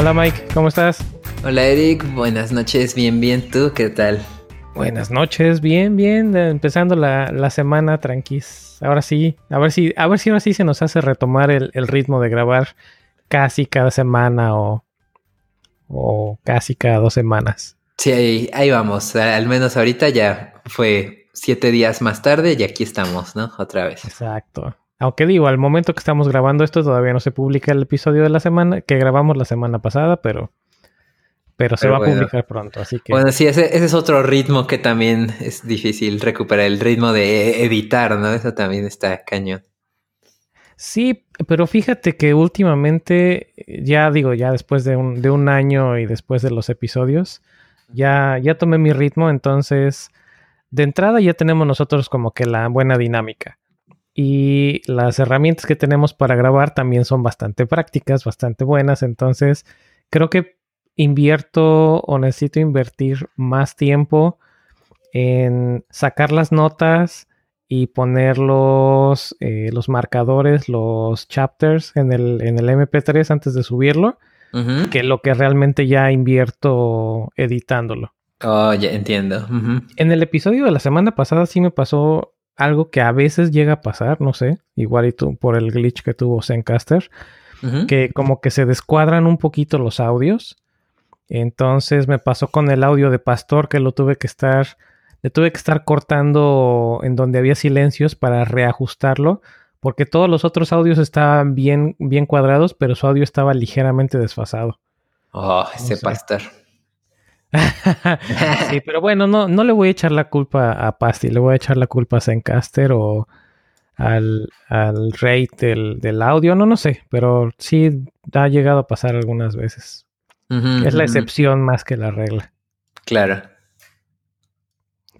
Hola Mike, ¿cómo estás? Hola Eric, buenas noches, bien, bien, ¿tú qué tal? Buenas noches, bien, bien, empezando la, semana tranquis. Ahora sí, a ver si, a ver si ahora sí se nos hace retomar el, ritmo de grabar casi cada semana o, o casi cada dos semanas. Sí, ahí, ahí vamos, al menos ahorita ya fue siete días más tarde y aquí estamos, ¿no? Otra vez. Exacto. Aunque digo, al momento que estamos grabando esto todavía no se publica el episodio de la semana que grabamos la semana pasada, pero, pero, se va a publicar pronto, así que... Bueno, sí, ese, es otro ritmo que también es difícil recuperar, el ritmo de editar, ¿no? Eso también está cañón. Sí, pero fíjate que últimamente, ya digo, ya después de un, de un año y después de los episodios, ya, ya tomé mi ritmo, entonces de entrada ya tenemos nosotros como que la buena dinámica. Y las herramientas que tenemos para grabar también son bastante prácticas, bastante buenas. Entonces, creo que invierto o necesito invertir más tiempo en sacar las notas y poner los, eh, los marcadores, los chapters en el, en el MP3 antes de subirlo, que lo que realmente ya invierto editándolo. Oh, ya entiendo. En el episodio de la semana pasada sí me pasó algo que a veces llega a pasar, no sé, igual por el glitch que tuvo Zencaster, que como que se descuadran un poquito los audios. Entonces me pasó con el audio de Pastor que lo tuve que estar, le tuve que estar cortando en donde había silencios para reajustarlo, porque todos los otros audios estaban bien, bien cuadrados, pero su audio estaba ligeramente desfasado. Oh, ese Pastor. sí, pero bueno, no, no le voy a echar la culpa a Pasti, le voy a echar la culpa a Zencaster o al, al rate del, audio, no, no sé, pero sí ha llegado a pasar algunas veces. es la excepción más que la regla. Claro.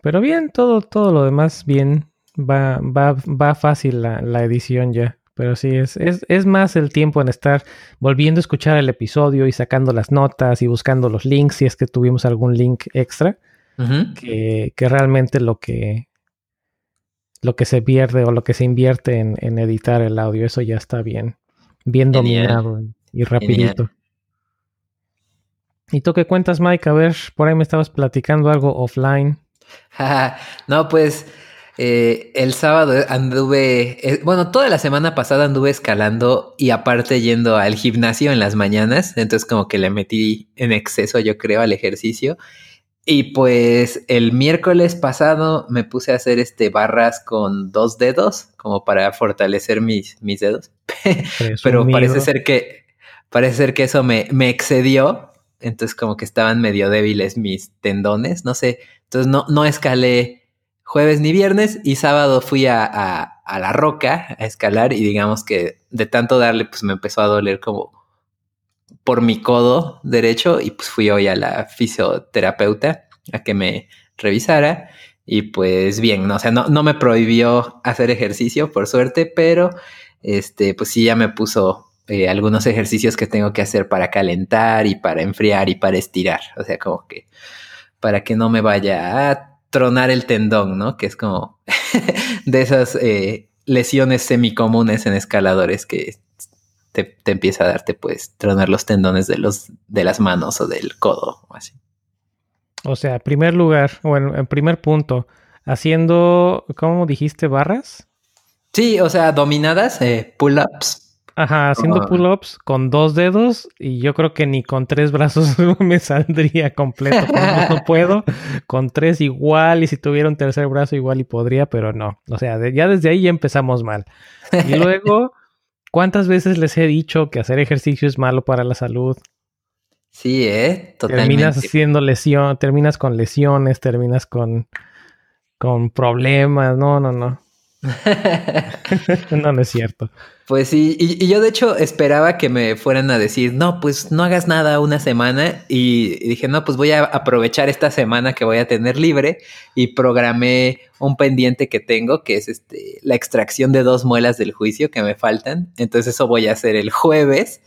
Pero bien, todo, todo lo demás bien. Va, va, va fácil la, la edición ya. Pero sí, es, es, más el tiempo en estar volviendo a escuchar el episodio y sacando las notas y buscando los links, si es que tuvimos algún link extra, que, realmente lo que, lo que se pierde o lo que se invierte en, editar el audio, eso ya está bien, bien dominado y rapidito. ¿Y tú qué cuentas, Mike? A ver, por ahí me estabas platicando algo offline. no, pues eh, el sábado anduve, eh, bueno, toda la semana pasada anduve escalando y aparte yendo al gimnasio en las mañanas, entonces como que le metí en exceso, yo creo, al ejercicio. Y pues el miércoles pasado me puse a hacer este barras con dos dedos, como para fortalecer mis, mis dedos. Pero parece ser que, parece ser que eso me, me excedió. Entonces como que estaban medio débiles mis tendones, no sé. Entonces no, no escalé jueves ni viernes y sábado fui a, a, la roca a escalar y digamos que de tanto darle pues me empezó a doler como por mi codo derecho y pues fui hoy a la fisioterapeuta a que me revisara y pues bien, no, o sea, no, no me prohibió hacer ejercicio por suerte, pero este pues sí ya me puso eh, algunos ejercicios que tengo que hacer para calentar y para enfriar y para estirar, o sea, como que para que no me vaya a tronar el tendón, ¿no? Que es como de esas eh, lesiones semicomunes en escaladores que te, empieza a darte, pues, tronar los tendones de, los, de las manos o del codo o así. O sea, primer lugar, o en primer punto, haciendo, ¿cómo dijiste? ¿Barras? Sí, o sea, dominadas, eh, pull-ups. Ajá, haciendo pull-ups con dos dedos y yo creo que ni con tres brazos me saldría completo. no puedo, con tres igual y si tuviera un tercer brazo igual y podría, pero no. O sea, ya desde ahí ya empezamos mal. Y luego, ¿cuántas veces les he dicho que hacer ejercicio es malo para la salud? Sí, eh, totalmente. Terminas haciendo lesión, terminas con lesiones, terminas con, con problemas. No, no, no. no, no es cierto. Pues sí, y, yo de hecho esperaba que me fueran a decir, no, pues no hagas nada una semana. Y, dije, no, pues voy a aprovechar esta semana que voy a tener libre y programé un pendiente que tengo, que es este, la extracción de dos muelas del juicio que me faltan. Entonces eso voy a hacer el jueves.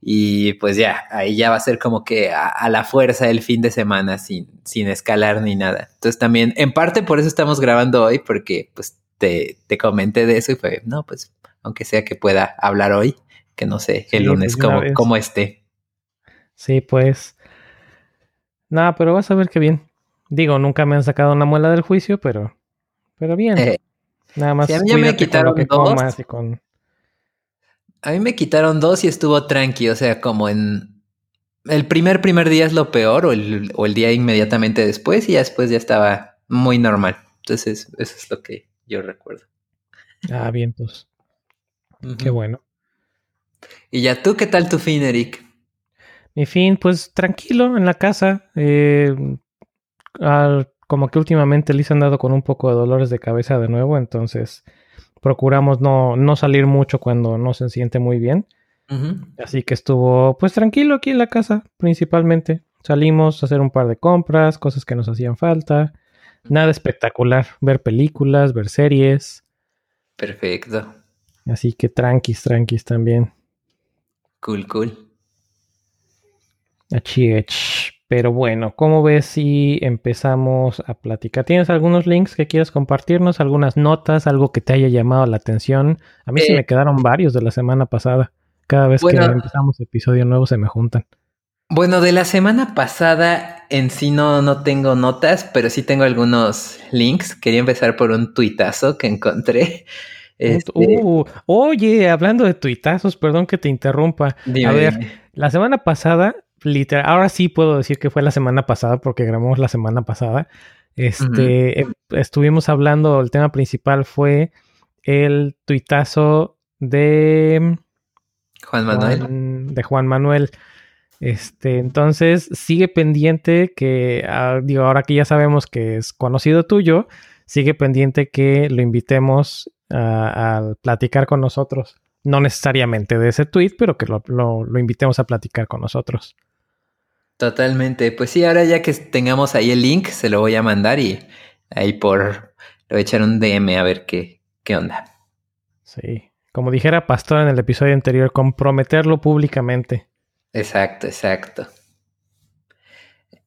Y pues ya, ahí ya va a ser como que a, a, la fuerza el fin de semana sin, sin escalar ni nada. Entonces también, en parte por eso estamos grabando hoy, porque pues te, te comenté de eso y fue, no, pues aunque sea que pueda hablar hoy, que no sé el lunes cómo, cómo, esté. Sí, pues. Nada, pero vas a ver qué bien. Digo, nunca me han sacado una muela del juicio, pero. Pero bien. Eh, Nada más. sí, a mí ya me con quitaron dos. y con. A mí me quitaron dos y estuvo tranqui, o sea, como en el primer primer día es lo peor o el, o el día inmediatamente después y ya después ya estaba muy normal. Entonces, eso es lo que yo recuerdo. Ah, bien, pues. Qué bueno. Y ya tú, ¿qué tal tu fin, Eric? Mi fin, pues tranquilo en la casa. eh, al- como que últimamente Liz ha andado con un poco de dolores de cabeza de nuevo, entonces procuramos no, no salir mucho cuando no se siente muy bien. Así que estuvo pues tranquilo aquí en la casa, principalmente. Salimos a hacer un par de compras, cosas que nos hacían falta. Nada espectacular. Ver películas, ver series. Perfecto. Así que tranquis, tranquis también. Cool, cool. Achich. Pero bueno, ¿cómo ves si empezamos a platicar? ¿Tienes algunos links que quieras compartirnos? ¿Algunas notas? ¿Algo que te haya llamado la atención? A mí sí Eh, me quedaron varios de la semana pasada. Cada vez Bueno. que empezamos episodio nuevo se me juntan. Bueno, de la semana pasada en sí no, no tengo notas, pero sí tengo algunos links. Quería empezar por un tuitazo que encontré. Este, Uh, oye, hablando de tuitazos, perdón que te interrumpa. dime, a ver. La semana pasada, literal, ahora sí puedo decir que fue la semana pasada porque grabamos la semana pasada. Este, em- estuvimos hablando, el tema principal fue el tuitazo de Juan Manuel. Juan, de Juan Manuel. Este, entonces sigue pendiente que, ah, digo, ahora que ya sabemos que es conocido tuyo, sigue pendiente que lo invitemos a, a platicar con nosotros. No necesariamente de ese tweet, pero que lo, lo- lo invitemos a platicar con nosotros. Totalmente. Pues sí, ahora ya que tengamos ahí el link, se lo voy a mandar y ahí por le voy a echar un DM a ver qué, qué onda. Sí. Como dijera Pastor en el episodio anterior, comprometerlo públicamente. Exacto, exacto.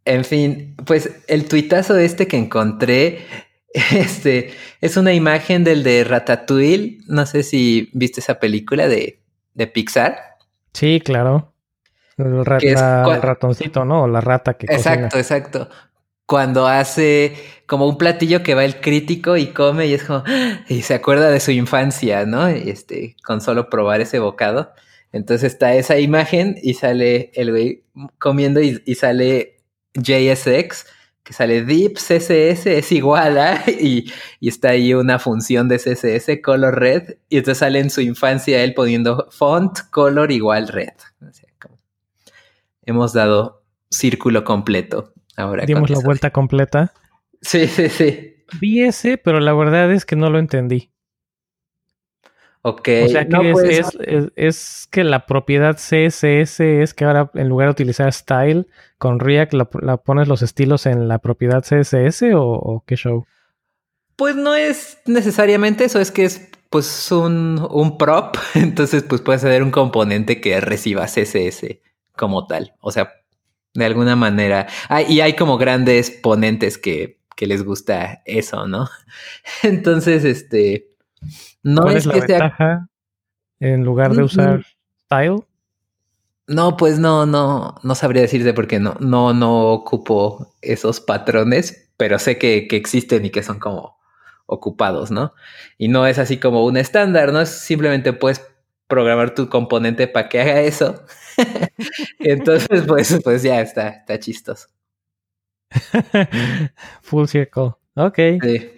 En fin, pues el tuitazo este que encontré, este, es una imagen del de Ratatouille. No sé si viste esa película de, de Pixar. Sí, claro. El, es la- el ratoncito, ¿no? O la rata que cocina. Exacto, exacto. Cuando hace como un platillo que va el crítico y come y es como, y se acuerda de su infancia, ¿no? Y este, con solo probar ese bocado. Entonces está esa imagen y sale el güey comiendo y, y sale JSX, que sale deep CSS es igual a, y, y está ahí una función de CSS color red, y entonces sale en su infancia él poniendo font color igual red. O sea, como hemos dado círculo completo ahora. Dimos la vuelta completa. Sí, sí, sí. Vi ese, pero la verdad es que no lo entendí. Ok. O sea, que no, es, pues, es- es- es que la propiedad CSS es que ahora en lugar de utilizar style con React la, la pones los estilos en la propiedad CSS o, o qué show. Pues no es necesariamente eso, es que es pues un, un prop, entonces pues puede ser un componente que reciba CSS como tal, o sea, de alguna manera. Ah, y hay como grandes ponentes que, que les gusta eso, ¿no? Entonces, este, no ¿Cuál es la que sea... ventaja en lugar de usar style? No, pues no, no, no sabría decirte porque no, no, no ocupo esos patrones, pero sé que, que existen y que son como ocupados, ¿no? Y no es así como un estándar, ¿no? Es simplemente puedes programar tu componente para que haga eso. Entonces, pues, pues ya está, está chistoso. Full circle. Ok. Sí.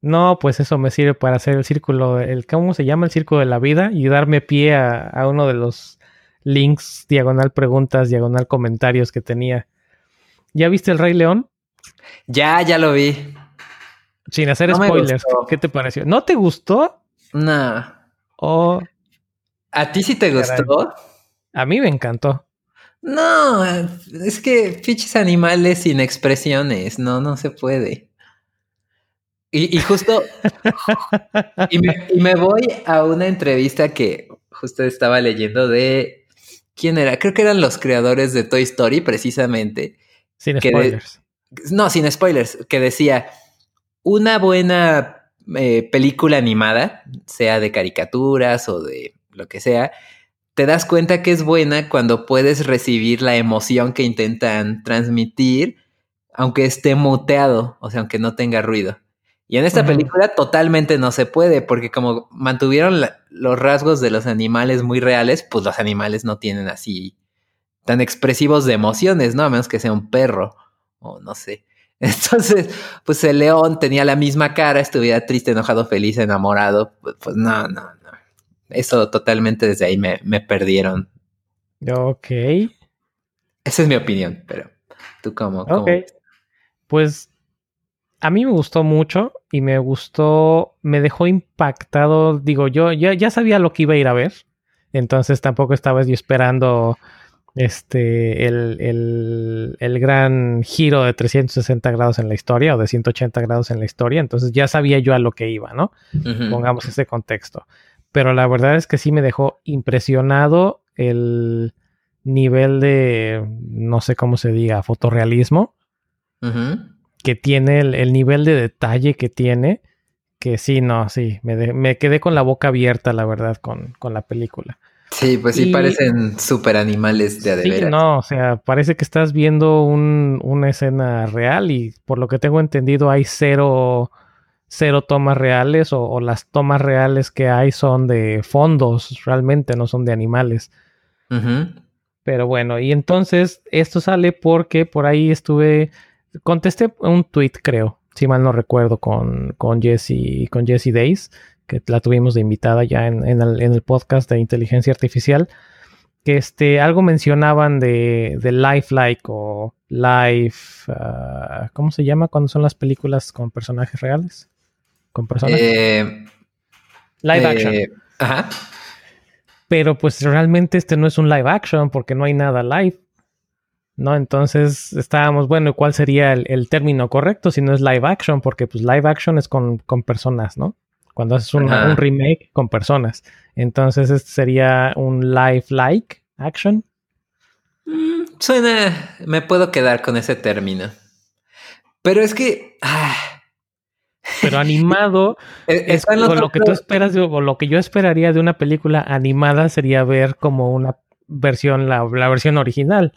No, pues eso me sirve para hacer el círculo, el ¿cómo se llama? El círculo de la vida y darme pie a, a uno de los links diagonal preguntas, diagonal comentarios que tenía. ¿Ya viste el Rey León? Ya, ya lo vi. Sin hacer No spoilers. ¿qué te pareció? ¿No te gustó? No. O ¿A ti sí te Caray. gustó? a mí me encantó. No, es que pinches animales sin expresiones, no, no se puede. Y, y justo, y me, y me voy a una entrevista que justo estaba leyendo de, ¿quién era? Creo que eran los creadores de Toy Story, precisamente. Sin de- spoilers. No, sin spoilers, que decía, una buena eh, película animada, sea de caricaturas o de lo que sea, te das cuenta que es buena cuando puedes recibir la emoción que intentan transmitir, aunque esté muteado, o sea, aunque no tenga ruido. Y en esta película totalmente no se puede, porque como mantuvieron los rasgos de los animales muy reales, pues los animales no tienen así tan expresivos de emociones, ¿no? A menos que sea un perro o no sé. Entonces, pues el león tenía la misma cara, estuviera triste, enojado, feliz, enamorado. Pues, pues no, no, no. Eso totalmente desde ahí me, me perdieron. Ok. Esa es mi opinión, pero tú cómo. cómo? Ok. Pues a mí me gustó mucho y me gustó, me dejó impactado. Digo, yo ya, ya sabía lo que iba a ir a ver, entonces tampoco estaba yo esperando este, el, el, el, gran giro de 360 grados en la historia o de 180 grados en la historia, entonces ya sabía yo a lo que iba, ¿no? Pongamos ese contexto. Pero la verdad es que sí me dejó impresionado el nivel de, no sé cómo se diga, fotorrealismo que tiene, el, nivel de detalle que tiene, que sí, no, sí, me, me quedé con la boca abierta, la verdad, con, con la película. Sí, pues sí parecen super animales de Sí, no, o sea, parece que estás viendo un, una escena real y por lo que tengo entendido hay cero, cero tomas reales o, las tomas reales que hay son de fondos, realmente no son de animales. Pero bueno, y entonces esto sale porque por ahí estuve contesté un tweet, creo, si mal no recuerdo, con, con Jessie, con Jessie Days, que la tuvimos de invitada ya en, el, podcast de inteligencia artificial, que este, algo mencionaban de, de lifelike o life, ah, ¿cómo se llama cuando son las películas con personajes reales? Con personajes. Eh, live action. Eh, ajá. Pero pues realmente este no es un live action porque no hay nada live. ¿No? Entonces estábamos, bueno, ¿cuál sería el, término correcto si no es live action? Porque pues live action es con, personas, ¿no? Cuando haces un, remake con personas. Entonces este sería un live like action. Mm, suena, me puedo quedar con ese término. Pero es que... Ah. Pero animado es, lo que tú esperas, o lo que yo esperaría de una película animada sería ver como una versión, la versión original.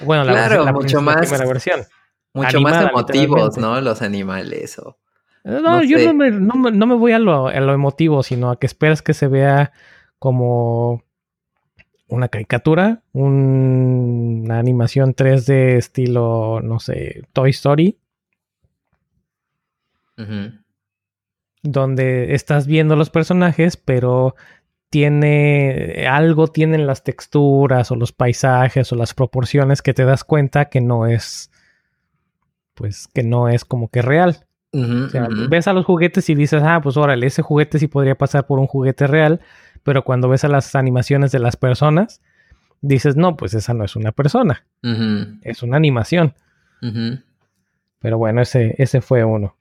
Bueno, la, claro, mucho más, versión. Mucho más emotivos, ¿no? Los animales o... No, yo no me, no, me, voy a lo, emotivo, sino a que esperas que se vea como una caricatura, una animación 3D estilo, no sé, Toy Story. Donde estás viendo los personajes, pero tiene algo tienen las texturas o los paisajes o las proporciones que te das cuenta que no es pues que no es como que real. o sea, ves a los juguetes y dices, ah, pues órale, ese juguete sí podría pasar por un juguete real, pero cuando ves a las animaciones de las personas, dices, no, pues esa no es una persona, es una animación. Pero bueno, ese, ese fue uno.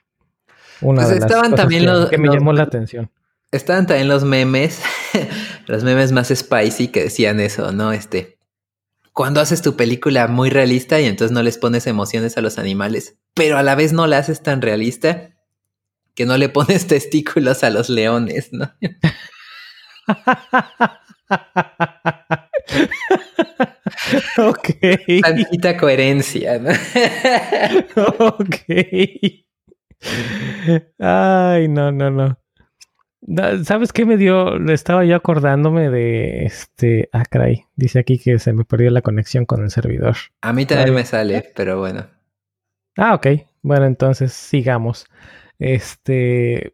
Una pues de las estaban también los, que me llamó la atención. Estaban también los memes, los memes más spicy que decían eso, ¿no? Este, cuando haces tu película muy realista y entonces no les pones emociones a los animales, pero a la vez no la haces tan realista que no le pones testículos a los leones, ¿no? ok. Tantita coherencia, ¿no? ok. Ay, no, no, no. ¿Sabes qué me dio? Estaba yo acordándome de este. Ah, caray. Dice aquí que se me perdió la conexión con el servidor. A mí también me sale, pero bueno. Ah, ok. Bueno, entonces sigamos. Este.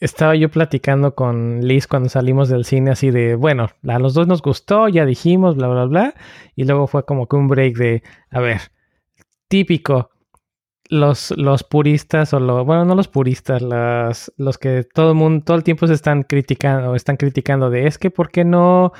Estaba yo platicando con Liz cuando salimos del cine, así de, bueno, a los dos nos gustó, ya dijimos, bla, bla, bla. Y luego fue como que un break de, a ver, típico los, los puristas, o lo, bueno, no los puristas, las, los que todo el mundo, todo el tiempo se están criticando, están criticando de es que por qué no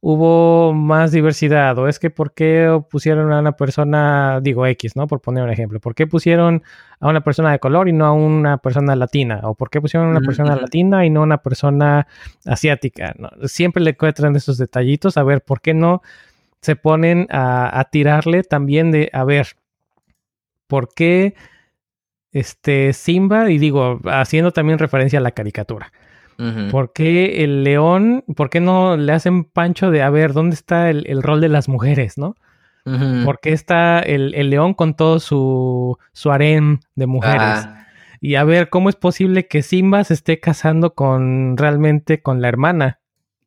hubo más diversidad, o es que por qué pusieron a una persona, digo X, ¿no? Por poner un ejemplo, ¿por qué pusieron a una persona de color y no a una persona latina? ¿O por qué pusieron a una persona latina y no a una persona asiática? Siempre le encuentran esos detallitos, a ver, ¿por qué no se ponen a, a tirarle también de, a ver, por qué este Simba, y digo, haciendo también referencia a la caricatura, ¿Por qué el león, por qué no le hacen pancho de, a ver, ¿dónde está el, rol de las mujeres, no? ¿Por qué está el, león con todo su, su harem de mujeres? Ah. Y a ver, ¿cómo es posible que Simba se esté casando con realmente con la hermana?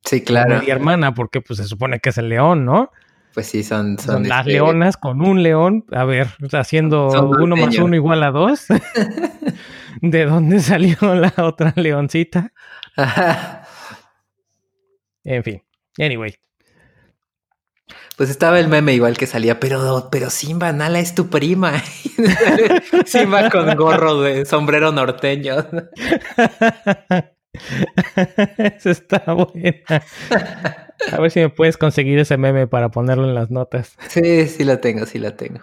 Sí, claro. Y hermana, porque pues se supone que es el león, ¿no? Pues sí, son... Son, las este, leonas con un león, a ver, haciendo uno más uno igual a dos. ¿De dónde salió la otra leoncita? en fin, anyway. Pues estaba el meme igual que salía, pero, pero Simba, Nala es tu prima. Simba con gorro de sombrero norteño. Eso está buena. A ver si me puedes conseguir ese meme para ponerlo en las notas. Sí, sí lo tengo, sí lo tengo.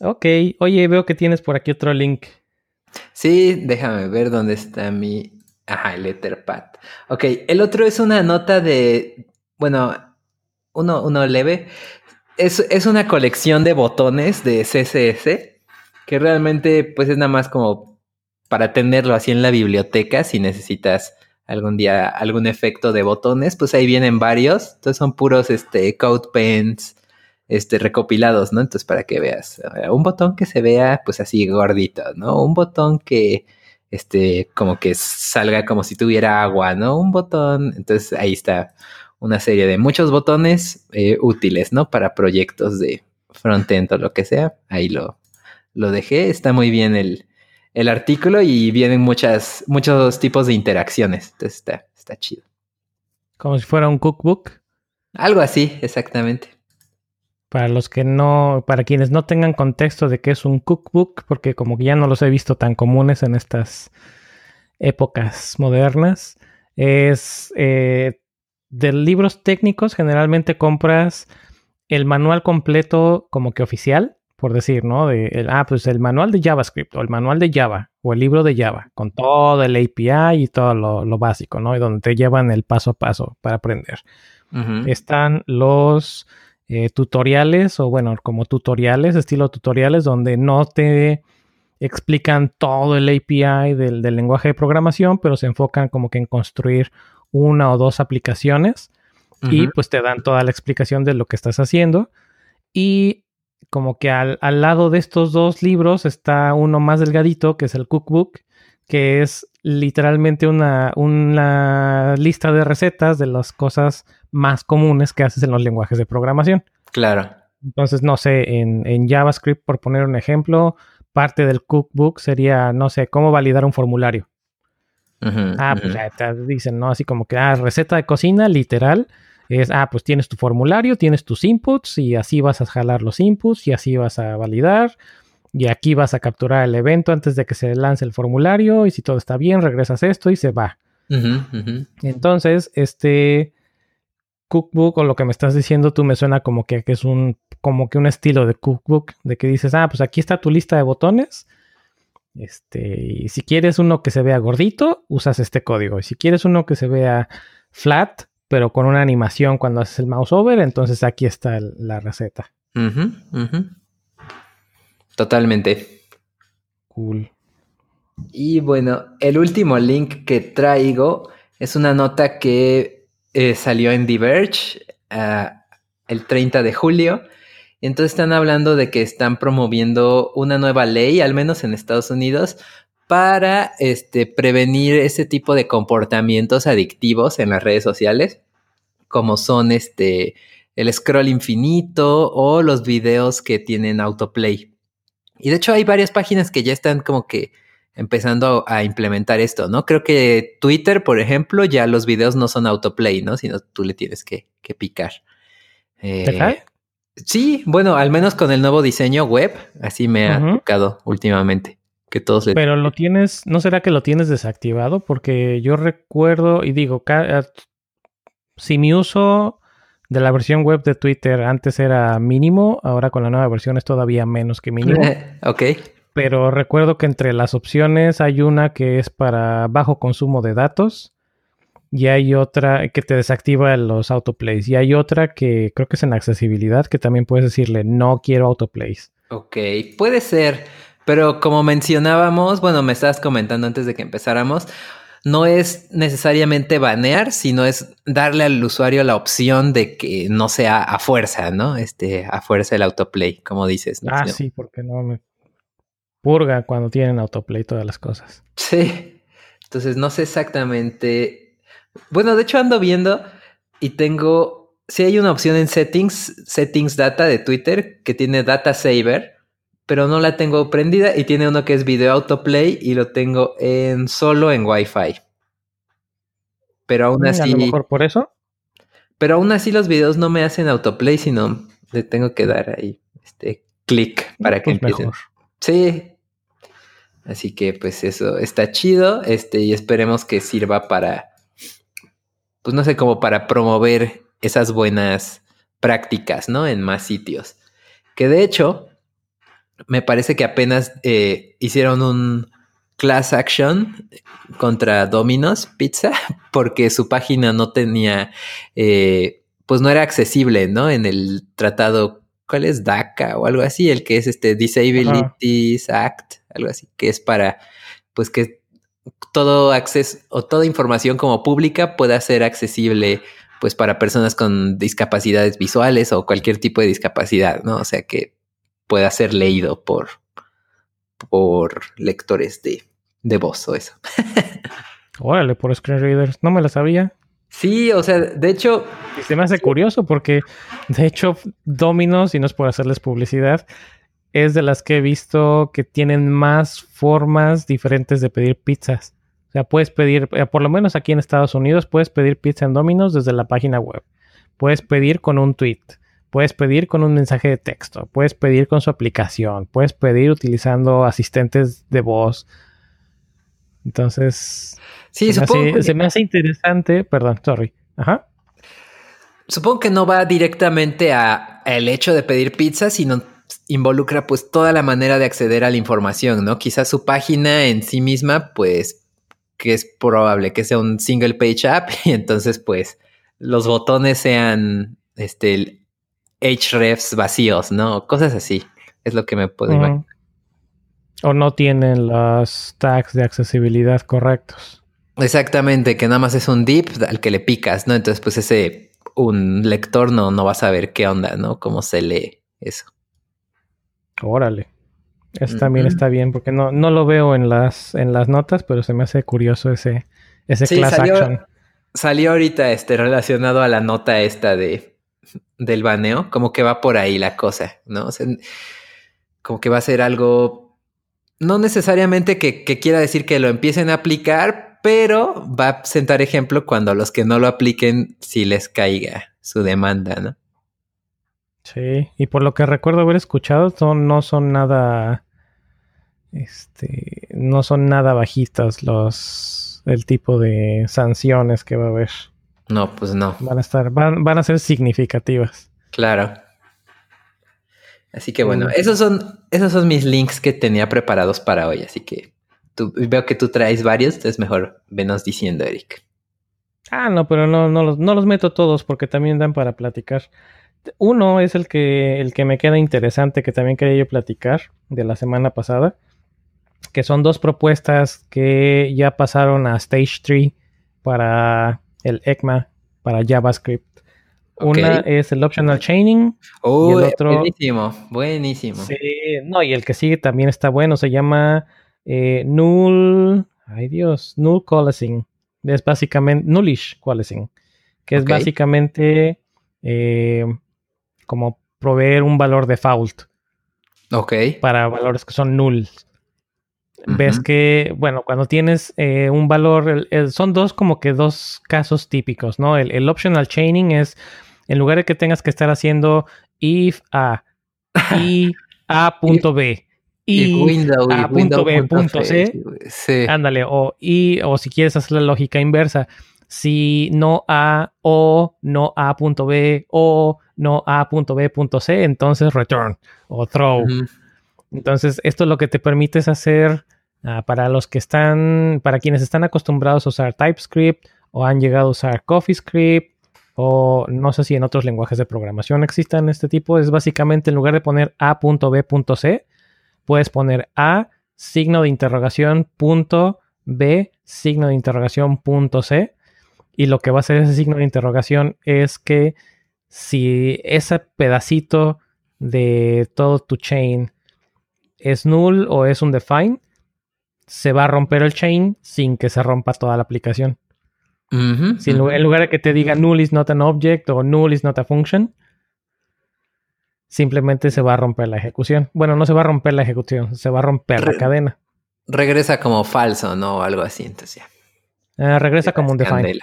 Ok, oye, veo que tienes por aquí otro link. Sí, déjame ver dónde está mi... Ajá, el Etherpad. Ok, el otro es una nota de... Bueno, uno, uno leve. Es, es una colección de botones de CSS que realmente pues es nada más como para tenerlo así en la biblioteca si necesitas algún día algún efecto de botones, pues ahí vienen varios. Entonces son puros este code pens este, recopilados, ¿no? Entonces, para que veas, un botón que se vea, pues así gordito, ¿no? Un botón que, este, como que salga como si tuviera agua, ¿no? Un botón, entonces ahí está una serie de muchos botones eh, útiles, ¿no? Para proyectos de frontend o lo que sea. Ahí lo, lo dejé, está muy bien el, el artículo y vienen muchas, muchos tipos de interacciones, entonces está, está chido. Como si fuera un cookbook. Algo así, exactamente. Para los que no, para quienes no tengan contexto de qué es un cookbook, porque como que ya no los he visto tan comunes en estas épocas modernas, es eh, de libros técnicos generalmente compras el manual completo como que oficial, por decir, ¿no? De, ah, pues el manual de JavaScript o el manual de Java o el libro de Java con todo el API y todo lo, básico, ¿no? Y donde te llevan el paso a paso para aprender. Están los eh, tutoriales o bueno, como tutoriales, estilo tutoriales, donde no te explican todo el API del, lenguaje de programación, pero se enfocan como que en construir una o dos aplicaciones y pues te dan toda la explicación de lo que estás haciendo. Y como que al, al, lado de estos dos libros está uno más delgadito, que es el cookbook, que es literalmente una, una lista de recetas de las cosas más comunes que haces en los lenguajes de programación. Claro. Entonces, no sé, en, JavaScript, por poner un ejemplo, parte del cookbook sería, no sé, cómo validar un formulario. ah, pues ya te dicen, ¿no? Así como que, ah, receta de cocina, literal, es, ah, pues tienes tu formulario, tienes tus inputs y así vas a jalar los inputs y así vas a validar. Y aquí vas a capturar el evento antes de que se lance el formulario y si todo está bien, regresas esto y se va. Entonces, este cookbook o lo que me estás diciendo tú me suena como que, es un como que un estilo de cookbook de que dices, ah, pues aquí está tu lista de botones. Este, y si quieres uno que se vea gordito, usas este código. Y si quieres uno que se vea flat, pero con una animación cuando haces el mouse over, entonces aquí está la receta. Totalmente. Cool. Y bueno, el último link que traigo es una nota que eh, salió en Diverge ah, el 30 de julio. Entonces están hablando de que están promoviendo una nueva ley, al menos en Estados Unidos, para este, prevenir ese tipo de comportamientos adictivos en las redes sociales, como son este, el scroll infinito o los videos que tienen autoplay. Y de hecho hay varias páginas que ya están como que empezando a implementar esto, ¿no? Creo que Twitter, por ejemplo, ya los videos no son autoplay, ¿no? Sino tú le tienes que, picar. Eh, sí, bueno, al menos con el nuevo diseño web, así me ha tocado últimamente. Que todos Pero lo tienes, ¿no será que lo tienes desactivado? Porque yo recuerdo y digo, si mi uso de la versión web de Twitter antes era mínimo, ahora con la nueva versión es todavía menos que mínimo. ok. Pero recuerdo que entre las opciones hay una que es para bajo consumo de datos y hay otra que te desactiva los autoplays y hay otra que creo que es en accesibilidad que también puedes decirle no quiero autoplays. Ok, puede ser, pero como mencionábamos, bueno, me estabas comentando antes de que empezáramos, no es necesariamente banear, sino es darle al usuario la opción de que no sea a fuerza, ¿no? Este, a fuerza el autoplay, como dices. Ah, sí, porque no me purga cuando tienen autoplay todas las cosas. Sí. Entonces no sé exactamente. Bueno, de hecho ando viendo y tengo. Sí hay una opción en settings, settings data de Twitter que tiene data saver pero no la tengo prendida y tiene uno que es video autoplay y lo tengo en solo en Wi-Fi. Pero aún así. A lo mejor por eso. Pero aún así los videos no me hacen autoplay, sino le tengo que dar ahí este clic para que pues empiecen. Sí. Así que pues eso está chido. Este, y esperemos que sirva para. Pues no sé, como para promover esas buenas prácticas, ¿no? En más sitios. Que de hecho, me parece que apenas eh, hicieron un class action contra Domino's Pizza porque su página no tenía, eh, pues no era accesible, ¿no? En el tratado, ¿cuál es DACA o algo así? El que es este Disabilities Act, algo así, que es para, pues que todo acceso o toda información como pública pueda ser accesible pues para personas con discapacidades visuales o cualquier tipo de discapacidad, ¿no? O sea que pueda ser leído por, por lectores de, de voz o eso. Órale, por screenreaders. No me lo sabía. Sí, o sea, de hecho. Y se me hace curioso porque, de hecho, Dominos, y no es por hacerles publicidad, es de las que he visto que tienen más formas diferentes de pedir pizzas. O sea, puedes pedir, eh, por lo menos aquí en Estados Unidos, puedes pedir pizza en Dominos desde la página web. Puedes pedir con un tweet. Puedes pedir con un mensaje de texto, puedes pedir con su aplicación, puedes pedir utilizando asistentes de voz. Entonces, sí, se, supongo me hace, se me hace interesante, perdón, sorry. Ajá. Supongo que no va directamente a el hecho de pedir pizza, sino involucra pues toda la manera de acceder a la información, ¿no? Quizás su página en sí misma, pues, que es probable que sea un single page app y entonces pues los botones sean este hrefs vacíos, ¿no? Cosas así. Es lo que me puedo imaginar. O no tienen los tags de accesibilidad correctos. Exactamente, que nada más es un div al que le picas, ¿no? Entonces, pues ese, un lector no, no va a saber qué onda, ¿no? Cómo se lee eso. Órale. Eso también está bien, porque no, no lo veo en las, en las notas, pero se me hace curioso ese, ese class salió, action. Salió ahorita este, relacionado a la nota esta de del baneo, como que va por ahí la cosa, ¿no? Como que va a ser algo, no necesariamente que, quiera decir que lo empiecen a aplicar, pero va a sentar ejemplo cuando los que no lo apliquen, si les caiga su demanda, ¿no? Sí, y por lo que recuerdo haber escuchado, son, no son nada, este, no son nada bajitas los, el tipo de sanciones que va a haber. No, pues no. Van a estar, van, van a ser significativas. Claro. Así que bueno, esos son, esos son mis links que tenía preparados para hoy. Así que tú, veo que tú traes varios, entonces mejor venos diciendo, Eric. Ah, no, pero no, no, los, no los meto todos porque también dan para platicar. Uno es el que, el que me queda interesante, que también quería yo platicar de la semana pasada, que son dos propuestas que ya pasaron a Stage 3 para el ECMA para JavaScript. Una es el optional chaining. y el otro, buenísimo, buenísimo. Sí, no, y el que sigue también está bueno, se llama eh, null, ay Dios, null coalescing. Es básicamente nullish coalescing, que es básicamente eh, como proveer un valor default. Ok. Para valores que son null ves que, bueno, cuando tienes eh, un valor, son dos como que dos casos típicos, ¿no? El, optional chaining es, en lugar de que tengas que estar haciendo if a, y a punto b, y, a punto b punto c, ándale, o, y, o si quieres hacer la lógica inversa, si no a o no a punto b o no a punto b punto c, entonces return o throw. Entonces, esto es lo que te permite hacer ah, para los que están, para quienes están acostumbrados a usar TypeScript o han llegado a usar CoffeeScript o no sé si en otros lenguajes de programación existan este tipo, es básicamente en lugar de poner a.b.c, puedes poner a signo de interrogación punto B, signo de interrogación punto C. Y lo que va a hacer ese signo de interrogación es que si ese pedacito de todo tu chain es null o es un define, se va a romper el chain sin que se rompa toda la aplicación. si en lugar de que te diga null is not an object o null is not a function, simplemente se va a romper la ejecución. Bueno, no se va a romper la ejecución, se va a romper la cadena. Regresa como falso, ¿no? O algo así, entonces ya. Ah, regresa como un define.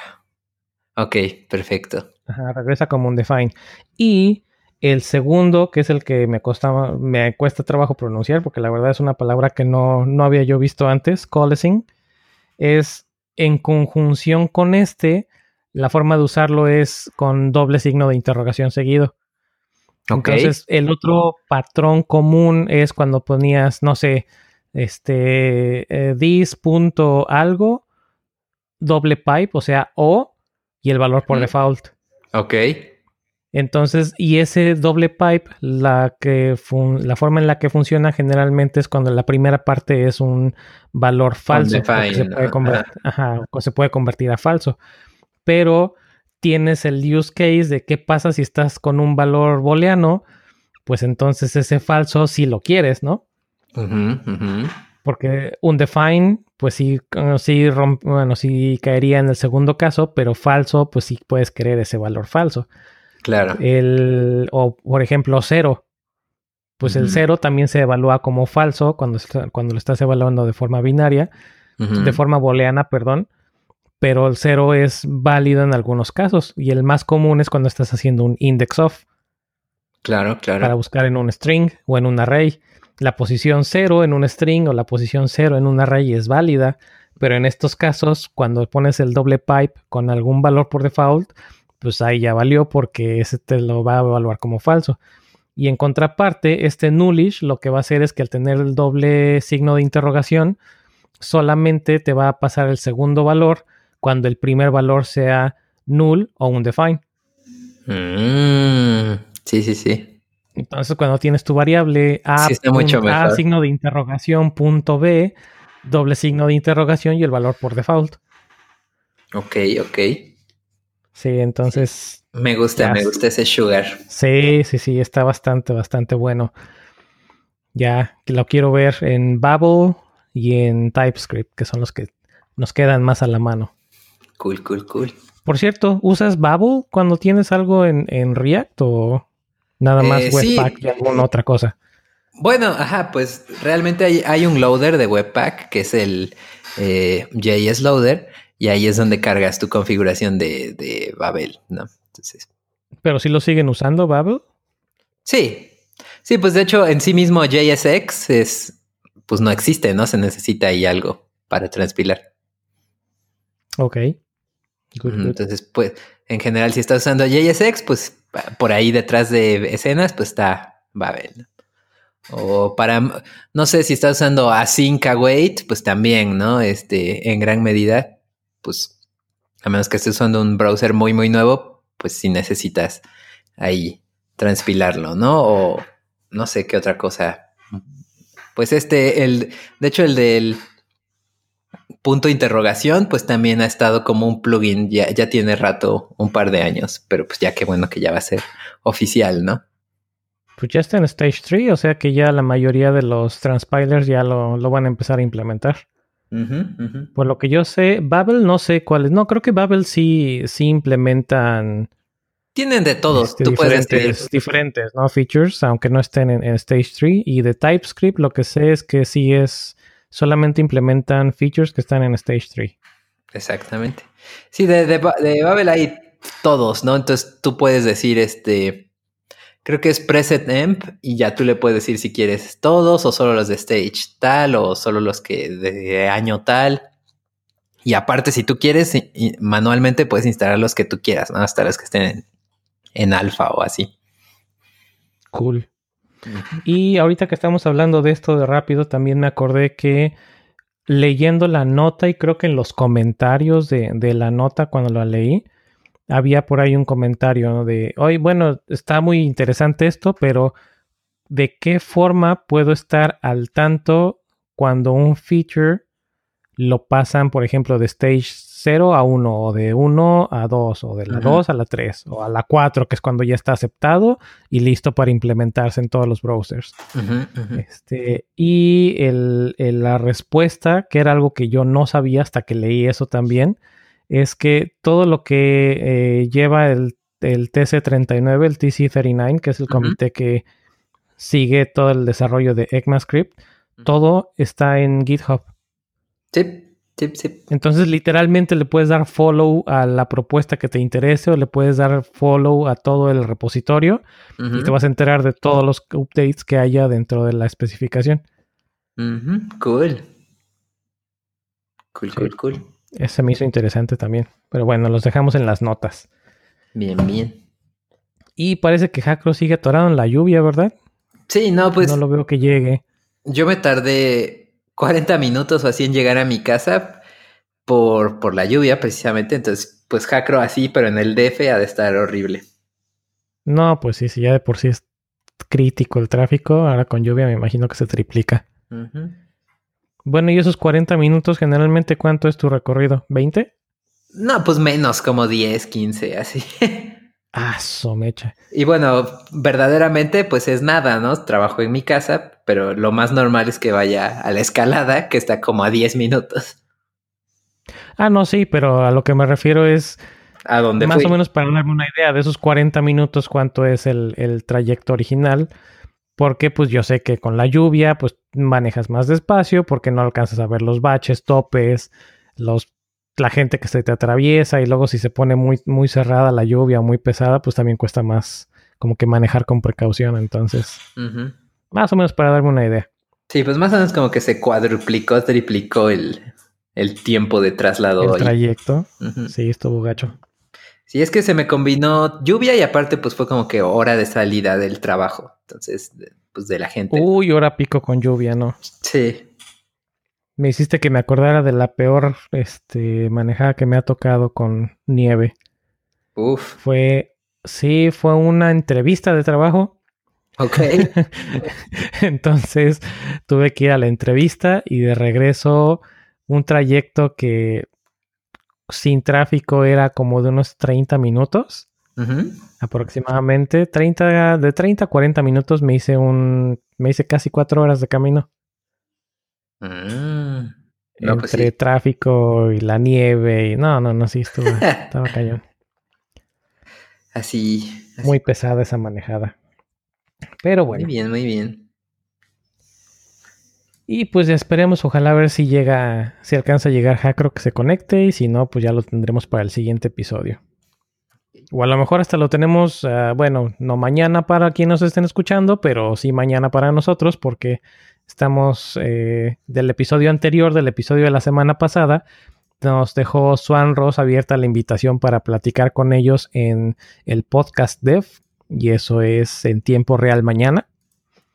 Ok, perfecto. regresa como un define. Y el segundo, que es el que me costaba, me cuesta trabajo pronunciar, porque la verdad es una palabra que no, no había yo visto antes, coalescing, es en conjunción con este, la forma de usarlo es con doble signo de interrogación seguido. Entonces, el otro patrón común es cuando ponías, no sé, este, eh, this punto algo, doble pipe, o sea, o, y el valor por default. Ok. Entonces, y ese doble pipe, la, que la forma en la que funciona generalmente es cuando la primera parte es un valor falso. se, puede convertir, se puede convertir a falso. Pero tienes el use case de qué pasa si estás con un valor booleano, pues entonces ese falso sí lo quieres, ¿no? Porque un define, pues sí, sí, bueno, sí caería en el segundo caso, pero falso, pues sí puedes querer ese valor falso. Claro. El, o por ejemplo, cero. Pues el cero también se evalúa como falso cuando, cuando lo estás evaluando de forma binaria, de forma booleana, perdón. Pero el cero es válido en algunos casos. Y el más común es cuando estás haciendo un index of. Claro, claro. Para buscar en un string o en un array. La posición cero en un string o la posición cero en un array es válida. Pero en estos casos, cuando pones el doble pipe con algún valor por default, pues ahí ya valió porque ese te lo va a evaluar como falso. Y en contraparte, este nullish lo que va a hacer es que al tener el doble signo de interrogación, solamente te va a pasar el segundo valor cuando el primer valor sea null o un define. Mm, sí, sí, sí. Entonces, cuando tienes tu variable a, a signo de interrogación punto B, doble signo de interrogación y el valor por default. Ok, ok. Sí, entonces. Me gusta, me gusta ese sugar. Sí, sí, sí, está bastante, bastante bueno. Ya lo quiero ver en Babel y en TypeScript, que son los que nos quedan más a la mano. Cool, cool, cool. Por cierto, ¿usas Babel cuando tienes algo en, React o nada más eh, Webpack y alguna otra cosa? Bueno, ajá, pues realmente hay, un loader de Webpack que es el eh, JS Loader y ahí es donde cargas tu configuración de, Babel, ¿no? Entonces. ¿Pero si lo siguen usando Babel? Sí. Sí, pues de hecho en sí mismo JSX es, pues no existe, ¿no? Se necesita ahí algo para transpilar. Ok. Entonces, pues, en general, si estás usando JSX, pues por ahí detrás de escenas, pues está Babel. O para, no sé si estás usando Async Await, pues también, ¿no? Este, en gran medida pues a menos que estés usando un browser muy, muy nuevo, pues si necesitas ahí transpilarlo, ¿no? O no sé qué otra cosa. Pues este, el, de hecho, el del punto de interrogación, pues también ha estado como un plugin, ya, ya tiene rato, un par de años, pero pues ya qué bueno que ya va a ser oficial, ¿no? Pues ya está en Stage 3, o sea que ya la mayoría de los transpilers ya lo, lo van a empezar a implementar. Por lo que yo sé, Babel no sé cuáles. No, creo que Babel sí, sí implementan. Tienen de todos. Este, diferentes, diferentes, ¿no? Features, aunque no estén en, Stage 3. Y de TypeScript, lo que sé es que sí es. Solamente implementan features que están en Stage 3. Exactamente. Sí, de, de, de Babel hay todos, ¿no? Entonces tú puedes decir este Creo que es preset emp y ya tú le puedes decir si quieres todos o solo los de stage tal o solo los que de año tal. Y aparte, si tú quieres, manualmente puedes instalar los que tú quieras, ¿no? Hasta los que estén en, alfa o así. Cool. Y ahorita que estamos hablando de esto de rápido, también me acordé que leyendo la nota y creo que en los comentarios de, de la nota cuando la leí, había por ahí un comentario de, hoy, bueno, está muy interesante esto, pero ¿de qué forma puedo estar al tanto cuando un feature lo pasan, por ejemplo, de stage 0 a 1, o de 1 a 2, o de la 2 a la 3, o a la 4, que es cuando ya está aceptado y listo para implementarse en todos los browsers. Este, y la respuesta, que era algo que yo no sabía hasta que leí eso también, es que todo lo que eh, lleva el, TC39, el TC39, que es el comité que sigue todo el desarrollo de ECMAScript, todo está en GitHub. Sí, sí, sí. Entonces, literalmente le puedes dar follow a la propuesta que te interese o le puedes dar follow a todo el repositorio y te vas a enterar de todos los updates que haya dentro de la especificación. Cool. Cool, cool, cool. Ese me hizo interesante también. Pero bueno, los dejamos en las notas. Bien, bien. Y parece que Hackro sigue atorado en la lluvia, ¿verdad? Sí, no, pues. No lo veo que llegue. Yo me tardé 40 minutos o así en llegar a mi casa por, por la lluvia precisamente. Entonces, pues Jacro así, pero en el DF ha de estar horrible. No, pues sí, sí, ya de por sí es crítico el tráfico. Ahora con lluvia me imagino que se triplica. Bueno, y esos 40 minutos, generalmente, ¿cuánto es tu recorrido? ¿20? No, pues menos, como 10, 15, así. Ah, somecha. Y bueno, verdaderamente pues es nada, ¿no? Trabajo en mi casa, pero lo más normal es que vaya a la escalada, que está como a 10 minutos. Ah, no, sí, pero a lo que me refiero es... ¿A dónde Más o menos para darme una idea de esos 40 minutos, cuánto es el, el trayecto original. Porque pues yo sé que con la lluvia pues manejas más despacio porque no alcanzas a ver los baches, topes, los la gente que se te atraviesa y luego si se pone muy, muy cerrada la lluvia o muy pesada, pues también cuesta más como que manejar con precaución. Entonces, más o menos para darme una idea. Sí, pues más o menos como que se cuadruplicó, triplicó el, tiempo de traslado. El trayecto. Sí, estuvo gacho. Sí, es que se me combinó lluvia y aparte pues fue como que hora de salida del trabajo. Entonces, pues de la gente. Uy, hora pico con lluvia, ¿no? Sí. Me hiciste que me acordara de la peor este, manejada que me ha tocado con nieve. Uf. Fue, sí, fue una entrevista de trabajo. Ok. Entonces tuve que ir a la entrevista y de regreso un trayecto que sin tráfico era como de unos 30 minutos. Aproximadamente 30, de 30 a 40 minutos me hice un, me hice casi cuatro horas de camino. Mm. Pues Entre tráfico y la nieve y no, no, no, sí, estuvo, estaba cañón. Así, Muy pesada esa manejada. Pero bueno. Muy bien, muy bien. Y pues esperemos, ojalá a ver si llega, si alcanza a llegar Hackro que se conecte y si no, pues ya lo tendremos para el siguiente episodio. O a lo mejor hasta lo tenemos, ah, bueno, no mañana para quienes nos estén escuchando, pero sí mañana para nosotros porque Estamos eh, del episodio anterior, del episodio de la semana pasada. Nos dejó Swan Ross abierta la invitación para platicar con ellos en el podcast Dev. Y eso es en tiempo real mañana.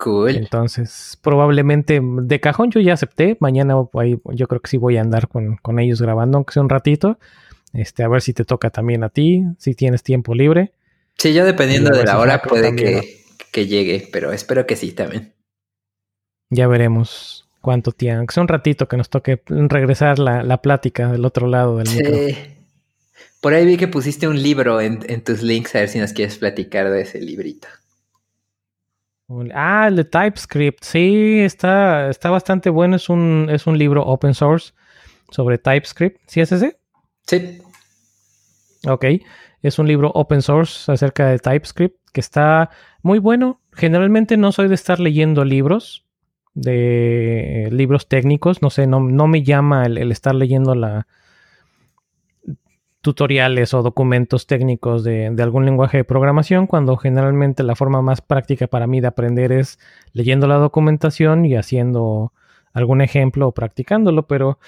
Cool. Entonces, probablemente de cajón yo ya acepté. Mañana yo creo que sí voy a andar con, ellos grabando, aunque sea un ratito. Este, a ver si te toca también a ti, si tienes tiempo libre. Sí, yo dependiendo de la hora puede que, que, llegue, pero espero que sí también. Ya veremos cuánto tiempo. Que sea un ratito que nos toque regresar la, plática del otro lado del sí. Por ahí vi que pusiste un libro en, tus links, a ver si nos quieres platicar de ese librito. Ah, el de TypeScript. Sí, está, está bastante bueno. Es un, es un libro open source sobre TypeScript. ¿Sí es ese? Sí. Ok. Es un libro open source acerca de TypeScript que está muy bueno. Generalmente no soy de estar leyendo libros de libros técnicos. No sé, no, me llama el, estar leyendo la tutoriales o documentos técnicos de, algún lenguaje de programación, cuando generalmente la forma más práctica para mí de aprender es leyendo la documentación y haciendo algún ejemplo o practicándolo, pero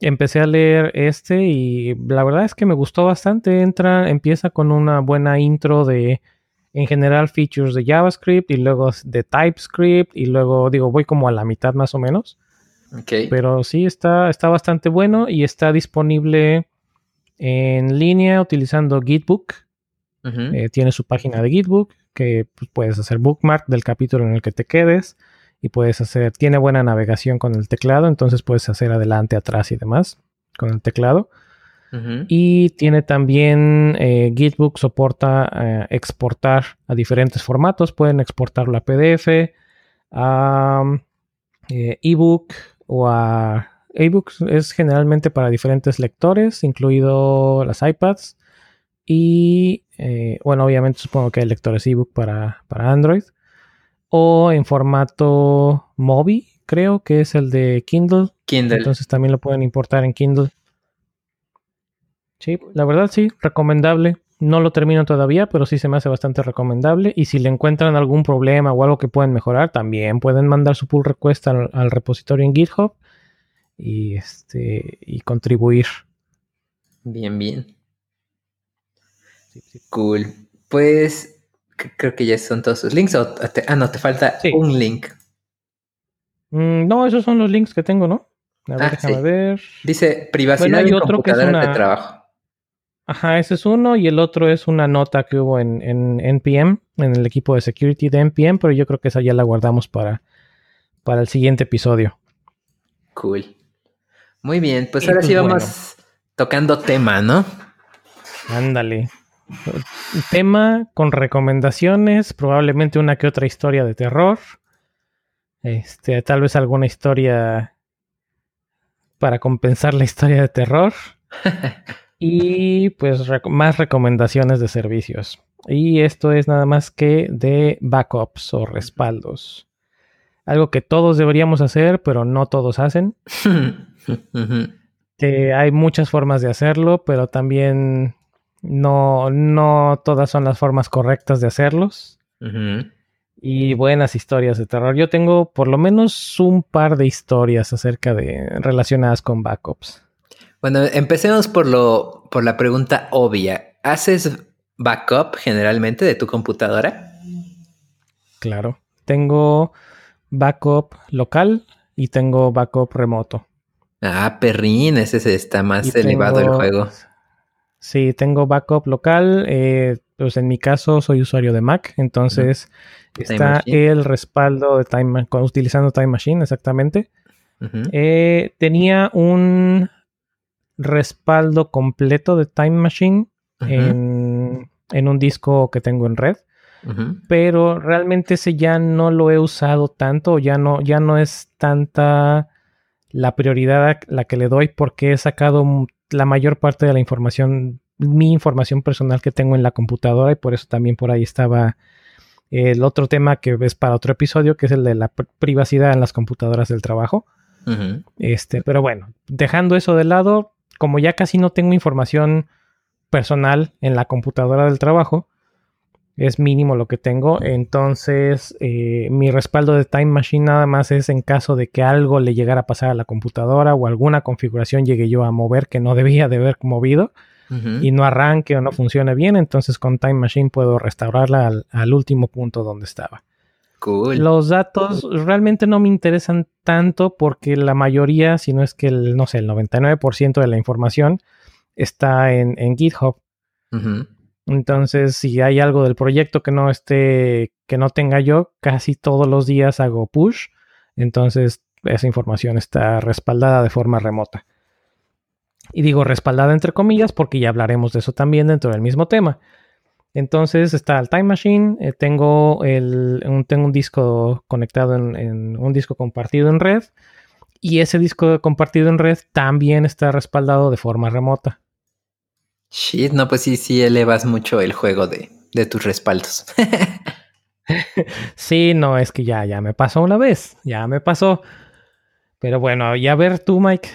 empecé a leer este y la verdad es que me gustó bastante. Entra, empieza con una buena intro de en general features de JavaScript y luego de TypeScript y luego digo voy como a la mitad más o menos. Pero sí está, está bastante bueno y está disponible en línea utilizando Gitbook. Eh, tiene su página de Gitbook que pues, puedes hacer bookmark del capítulo en el que te quedes y puedes hacer, tiene buena navegación con el teclado, entonces puedes hacer adelante, atrás y demás con el teclado. Y tiene también eh, Gitbook soporta eh, exportar a diferentes formatos. Pueden exportarlo a PDF, a eh, ebook o a ebooks. Es generalmente para diferentes lectores, incluido las iPads. Y bueno, obviamente supongo que hay lectores ebook para, para Android. O en formato Mobi, creo que es el de Kindle. Kindle. Entonces también lo pueden importar en Kindle. Sí, la verdad sí, recomendable. No lo termino todavía, pero sí se me hace bastante recomendable. Y si le encuentran algún problema o algo que pueden mejorar, también pueden mandar su pull request al, repositorio en GitHub y, este, y contribuir. Bien, bien. Cool. Pues creo que ya son todos sus links. ah, no, te falta un link. Mm, no, esos son los links que tengo, ¿no? A ver, ah, déjame ver. Dice privacidad bueno, otro que es una... de trabajo. Ajá, ese es uno y el otro es una nota que hubo en, en NPM, en el equipo de security de NPM, pero yo creo que esa ya la guardamos para, para el siguiente episodio. Cool. Muy bien, pues ahora pues sí vamos tocando tema, ¿no? Ándale. Tema con recomendaciones, probablemente una que otra historia de terror. Este, tal vez alguna historia para compensar la historia de terror. y pues más recomendaciones de servicios. Y esto es nada más que de backups o respaldos. Algo que todos deberíamos hacer, pero no todos hacen. que hay muchas formas de hacerlo, pero también no, no todas son las formas correctas de hacerlos. Y buenas historias de terror. Yo tengo por lo menos un par de historias acerca de relacionadas con backups. Bueno, empecemos por lo, por la pregunta obvia. ¿Haces backup generalmente de tu computadora? Claro. Tengo backup local y tengo backup remoto. Ah, perrín, ese está más elevado el juego. Sí, tengo backup local. Eh, pues en mi caso soy usuario de Mac, entonces está el respaldo de Time utilizando Time Machine, exactamente. Eh, tenía un respaldo completo de Time Machine en, un disco que tengo en red. Pero realmente ese ya no lo he usado tanto, ya no, ya no es tanta la prioridad a la que le doy porque he sacado la mayor parte de la información, mi información personal que tengo en la computadora y por eso también por ahí estaba el otro tema que ves para otro episodio, que es el de la privacidad en las computadoras del trabajo. Este, pero bueno, dejando eso de lado, como ya casi no tengo información personal en la computadora del trabajo, es mínimo lo que tengo, entonces eh, mi respaldo de Time Machine nada más es en caso de que algo le llegara a pasar a la computadora o alguna configuración llegue yo a mover que no debía de haber movido y no arranque o no funcione bien, entonces con Time Machine puedo restaurarla al último punto donde estaba. Los datos realmente no me interesan tanto porque la mayoría, si no es que el, no sé, el 99% de la información está en, GitHub. Entonces, si hay algo del proyecto que no esté, que no tenga yo, casi todos los días hago push. Entonces, esa información está respaldada de forma remota. Y digo respaldada entre comillas porque ya hablaremos de eso también dentro del mismo tema. Entonces está el Time Machine, eh, tengo, el, un, tengo un disco conectado en, un disco compartido en red y ese disco compartido en red también está respaldado de forma remota. Shit, no, pues sí, sí elevas mucho el juego de, de tus respaldos. sí, no, es que ya, ya me pasó una vez, ya me pasó. Pero bueno, y a ver tú, Mike,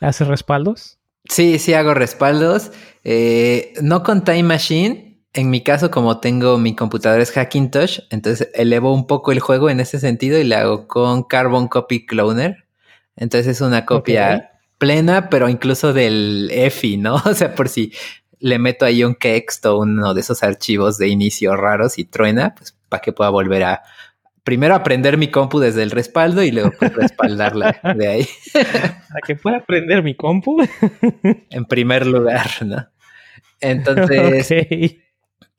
¿haces respaldos? Sí, sí hago respaldos. Eh, no con Time Machine, en mi caso, como tengo mi computadora es Hackintosh, entonces elevo un poco el juego en ese sentido y le hago con Carbon Copy Cloner. Entonces es una copia plena, pero incluso del EFI, ¿no? O sea, por si le meto ahí un kext o uno de esos archivos de inicio raros y truena, pues para que pueda volver a primero aprender mi compu desde el respaldo y luego pues, respaldarla de ahí. Para que pueda aprender mi compu. en primer lugar, ¿no? Entonces,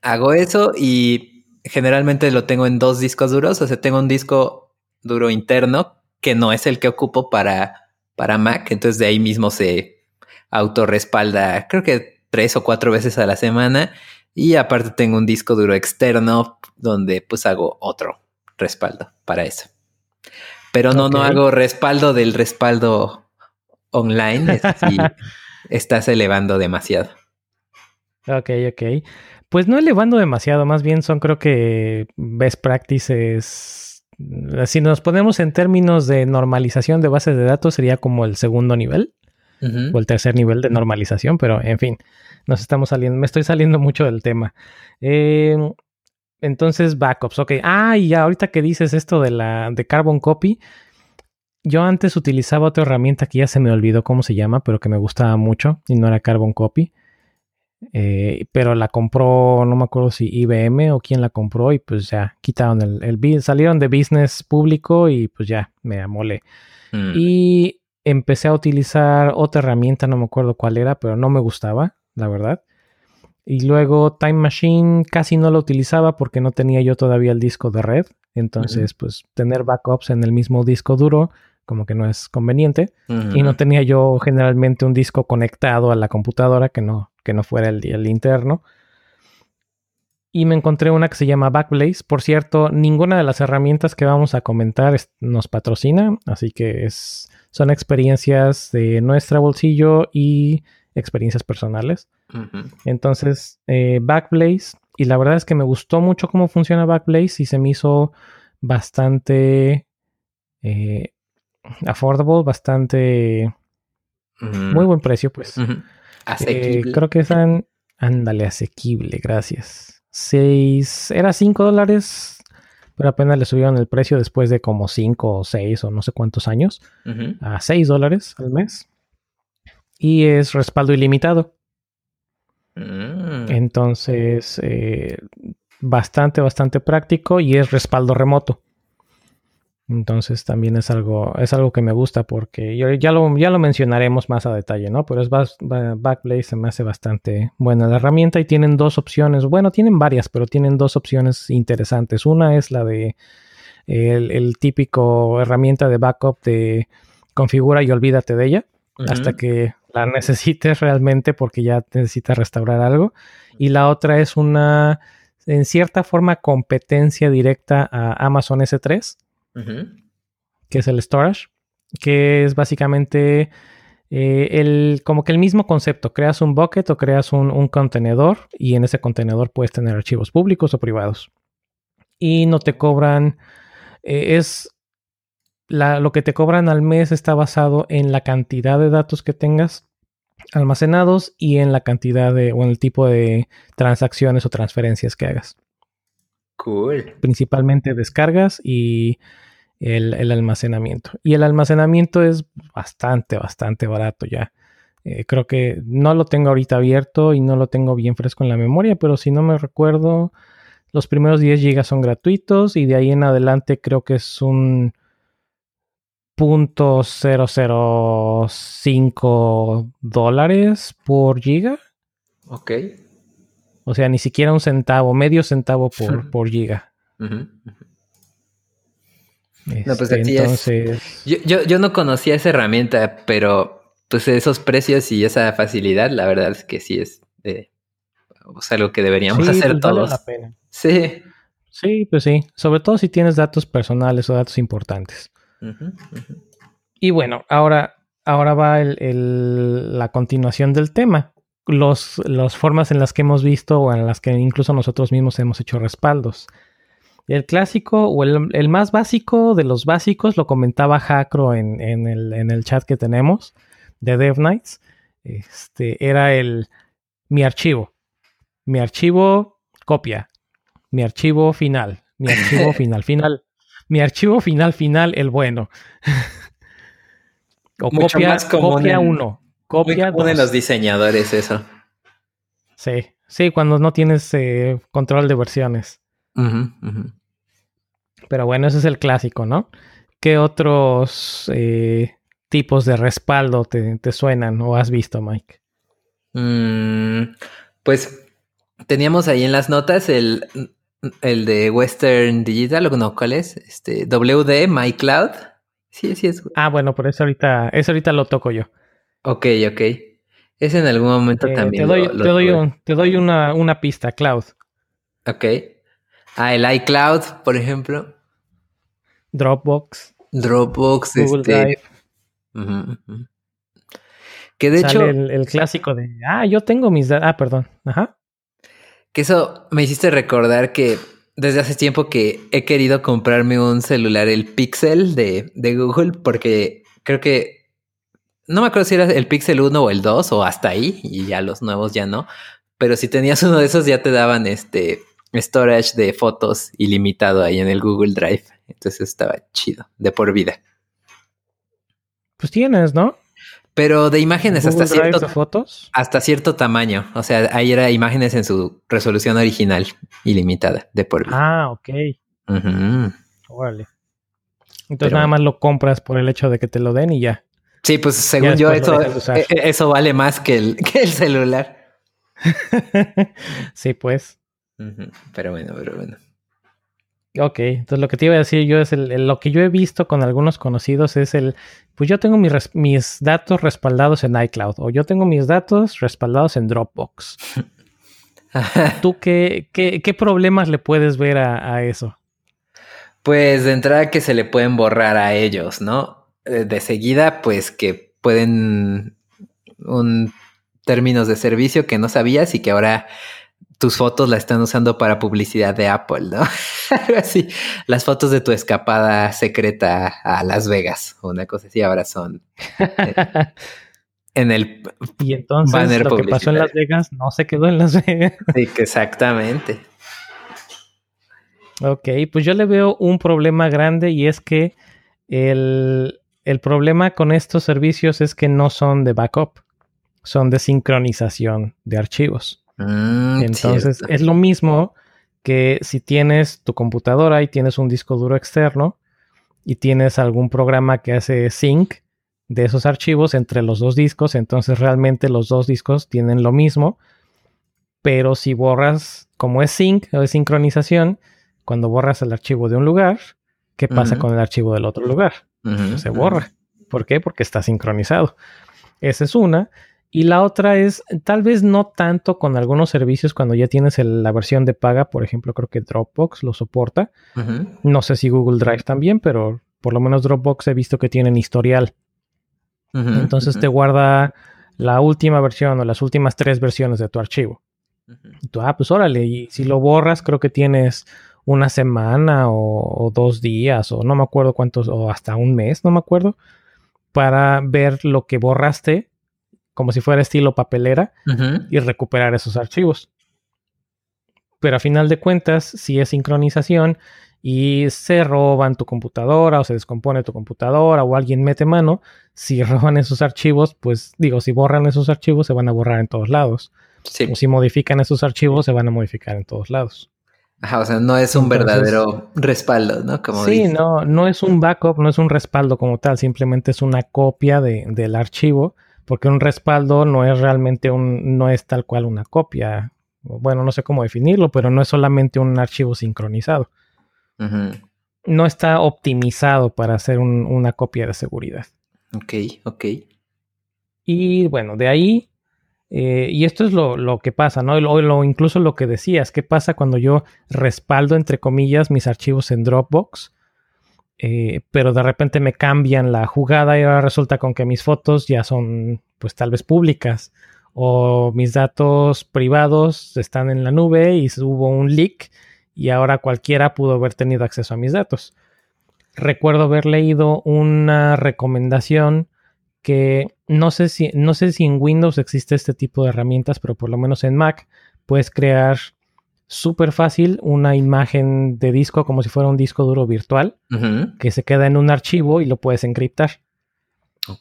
hago eso y generalmente lo tengo en dos discos duros. O sea, tengo un disco duro interno que no es el que ocupo para, para Mac. Entonces de ahí mismo se autorrespalda, creo que tres o cuatro veces a la semana. Y aparte tengo un disco duro externo donde pues hago otro respaldo para eso. Pero no, no hago respaldo del respaldo online. Si estás elevando demasiado. Ok, ok. Pues no elevando demasiado, más bien son creo que best practices. Si nos ponemos en términos de normalización de bases de datos, sería como el segundo nivel o el tercer nivel de normalización, pero en fin, nos estamos saliendo, me estoy saliendo mucho del tema. Em, entonces, backups, ok. Ah, y ya ahorita que dices esto de la de Carbon Copy, yo antes utilizaba otra herramienta que ya se me olvidó cómo se llama, pero que me gustaba mucho y no era Carbon Copy. Eh, pero la compró, no me acuerdo si IBM o quién la compró y pues ya quitaron el, el salieron de business público y pues ya me amolé. Mm. Y empecé a utilizar otra herramienta, no me acuerdo cuál era, pero no me gustaba, la verdad. Y luego Time Machine casi no lo utilizaba porque no tenía yo todavía el disco de red. Entonces, pues tener backups en el mismo disco duro como que no es conveniente. Y no tenía yo generalmente un disco conectado a la computadora que no, que no fuera el, el interno. Y me encontré una que se llama Backblaze. Por cierto, ninguna de las herramientas que vamos a comentar nos patrocina, así que es, son experiencias de nuestra bolsillo y experiencias personales. Entonces, eh, Backblaze, y la verdad es que me gustó mucho cómo funciona Backblaze y se me hizo bastante eh, affordable, bastante muy buen precio, pues. Asequible. creo que están, ándale, asequible, gracias. Seis, era cinco dólares, pero apenas le subieron el precio después de como cinco o seis o no sé cuántos años a seis dólares al mes. Y es respaldo ilimitado. Mm. Entonces, eh, bastante, bastante práctico y es respaldo remoto. Entonces también es algo, es algo que me gusta porque yo, ya, lo, ya lo mencionaremos más a detalle, ¿no? Pero es Backblaze se me hace bastante buena la herramienta y tienen dos opciones. Bueno, tienen varias, pero tienen dos opciones interesantes. Una es la de el, típico herramienta de backup de configura y olvídate de ella hasta que la necesites realmente porque ya necesitas restaurar algo. Y la otra es una, en cierta forma, competencia directa a Amazon S3 que es el storage, que es básicamente eh, el, como que el mismo concepto. Creas un bucket o creas un, contenedor y en ese contenedor puedes tener archivos públicos o privados. Y no te cobran, eh, es lo que te cobran al mes está basado en la cantidad de datos que tengas almacenados y en la cantidad de o en el tipo de transacciones o transferencias que hagas. Cool. Principalmente descargas y el, almacenamiento. Y el almacenamiento es bastante, bastante barato ya. Eh, creo que no lo tengo ahorita abierto y no lo tengo bien fresco en la memoria, pero si no me recuerdo, los primeros 10 GB son gratuitos y de ahí en adelante creo que es un .005 dólares por giga. Ok. O sea, ni siquiera un centavo, medio centavo por, por giga. No, pues este, entonces... Yo, yo, no conocía esa herramienta, pero pues esos precios y esa facilidad, la verdad es que sí es algo que deberíamos hacer pues, todos. la pena. Sí. Sí, pues sí. Sobre todo si tienes datos personales o datos importantes. Y bueno, ahora, ahora va el, la continuación del tema. Los, las formas en las que hemos visto o en las que incluso nosotros mismos hemos hecho respaldos. El clásico o el, más básico de los básicos, lo comentaba Jacro en, el, chat que tenemos de Dev Nights, este, era el mi archivo. Mi archivo copia. Mi archivo final. Mi archivo final. Final. Mi archivo final, final, el bueno. o copia, copia uno. Copia muy los diseñadores eso. Sí, sí, cuando no tienes eh, control de versiones. Pero bueno, ese es el clásico, ¿no? ¿Qué otros eh, tipos de respaldo te, suenan o has visto, Mike? Mm, pues teníamos ahí en las notas el El de Western Digital, o no, ¿cuál es? Este, WD, MyCloud. Sí, sí es. Ah, bueno, por eso ahorita, eso ahorita lo toco yo. Ok, ok. Ese en algún momento Eh, también. te doy, lo- lo te doy, tuve. un- te doy una, una pista, Cloud. Ok. Ah, el iCloud, por ejemplo. Dropbox, Dropbox, Google este. Drive. Que de Sale hecho, el, el clásico de, ah, yo tengo mis datos. Ah, perdón. Ajá. que eso me hiciste recordar que desde hace tiempo que he querido comprarme un celular, el Pixel de, de Google, porque creo que no me acuerdo si era el Pixel 1 o el 2 o hasta ahí, y ya los nuevos ya no. Pero si tenías uno de esos, ya te daban este storage de fotos ilimitado ahí en el Google Drive. Entonces estaba chido, de por vida. Pues tienes, ¿no? Pero de imágenes hasta Google Drive cierto, de fotos. hasta cierto tamaño. O sea, ahí era imágenes en su resolución original, ilimitada, de por vida. Ah, ok. Ujú. Órale. Entonces Pero- nada más lo compras por el hecho de que te lo den y ya. Sí, pues según yo, eso, e- e- eso vale más que el, que el celular. sí, pues. Pero bueno, pero bueno. Ok, entonces lo que te iba a decir yo es el, el- lo que yo he visto con algunos conocidos es el, pues yo tengo mis, mis datos respaldados en iCloud o yo tengo mis datos respaldados en Dropbox. ¿Tú qué, qué, qué problemas le puedes ver a, a eso? Pues de entrada que se le pueden borrar a ellos, ¿no? Eh, De seguida, pues que pueden un términos de servicio que no sabías y que ahora tus fotos la están usando para publicidad de Apple, ¿no? Algo así. Las fotos de tu escapada secreta a Las Vegas, una cosa así, ahora son en el y entonces Banner lo que pasó en. Las Vegas no se quedó en Las Vegas. sí, que exactamente. Ok, pues yo le veo un problema grande y es que el, el problema con estos servicios es que no son de backup, son de sincronización de archivos. Mm, Entonces cierto. es lo mismo que si tienes tu computadora y tienes un disco duro externo y tienes algún programa que hace sync de esos archivos entre los dos discos, entonces realmente los dos discos tienen lo mismo, pero si borras, como es sync o es sincronización, cuando borras el archivo de un lugar, ¿qué pasa con el archivo del otro lugar? Se borra. ¿Por qué? Porque está sincronizado. Esa es una. Y la otra es, tal vez no tanto con algunos servicios cuando ya tienes el- la versión de paga, por ejemplo, creo que Dropbox lo soporta. No sé si Google Drive también, pero por lo menos Dropbox he visto que tienen historial. Entonces te guarda la última versión o las últimas tres versiones de tu archivo. Y tú, ah, pues órale, y si lo borras, creo que tienes una semana o, o dos días, o no me acuerdo cuántos, o hasta un mes, no me acuerdo, para ver lo que borraste, como si fuera estilo papelera, y recuperar esos archivos. Pero a final de cuentas, si es sincronización y se roban tu computadora o se descompone tu computadora o alguien mete mano, si roban esos archivos, pues digo, si borran esos archivos se van a borrar en todos lados. Sí. O si modifican esos archivos se van a modificar en todos lados. Ajá, o sea, no es un Entonces- verdadero respaldo, ¿no? Como sí, no, no es un backup, no es un respaldo como tal, simplemente es una copia de- del archivo, porque un respaldo no es realmente un, no es tal cual una copia. Bueno, no sé cómo definirlo, pero no es solamente un archivo sincronizado. No está optimizado para hacer un- una copia de seguridad. Ok, ok. Y bueno, de ahí, eh, y esto es lo, lo que pasa, ¿no? Lo, lo- incluso lo que decías, ¿qué pasa cuando yo respaldo, entre comillas, mis archivos en Dropbox? Eh, pero de repente me cambian la jugada y ahora resulta con que mis fotos ya son, pues tal vez públicas, o mis datos privados están en la nube y hubo un leak y ahora cualquiera pudo haber tenido acceso a mis datos. Recuerdo haber leído una recomendación que no sé si no sé si en Windows existe este tipo de herramientas, pero por lo menos en Mac puedes crear súper fácil una imagen de disco como si fuera un disco duro virtual que se queda en un archivo y lo puedes encriptar.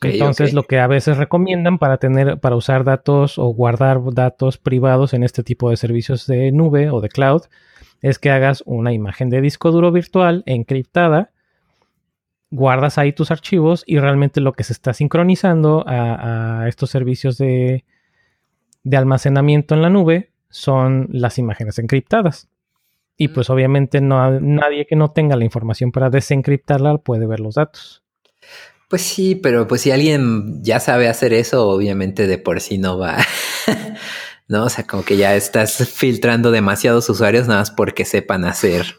Entonces lo que a veces recomiendan para tener para usar datos o guardar datos privados en este tipo de servicios de nube o de cloud es que hagas una imagen de disco duro virtual encriptada guardas ahí tus archivos y realmente lo que se está sincronizando a, a estos servicios de, de almacenamiento en la nube son las imágenes encriptadas. Y pues obviamente no, nadie que no tenga la información para desencriptarla puede ver los datos. Pues sí, pero pues si alguien ya sabe hacer eso, obviamente de por sí no va. ¿No? O sea, como que ya estás filtrando demasiados usuarios nada más porque sepan hacer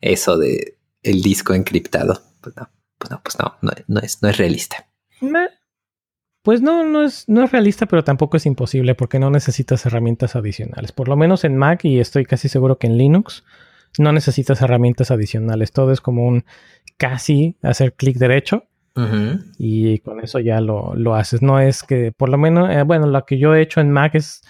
eso de el disco encriptado. Pues no, pues no, pues no, no, es, no es realista. Pues no, no es, no es realista, pero tampoco es imposible porque no necesitas herramientas adicionales. Por lo menos en Mac y estoy casi seguro que en Linux no necesitas herramientas adicionales. Todo es como un casi hacer clic derecho y con eso ya lo, haces. No es que, por lo menos, eh, bueno, lo que yo he hecho en Mac es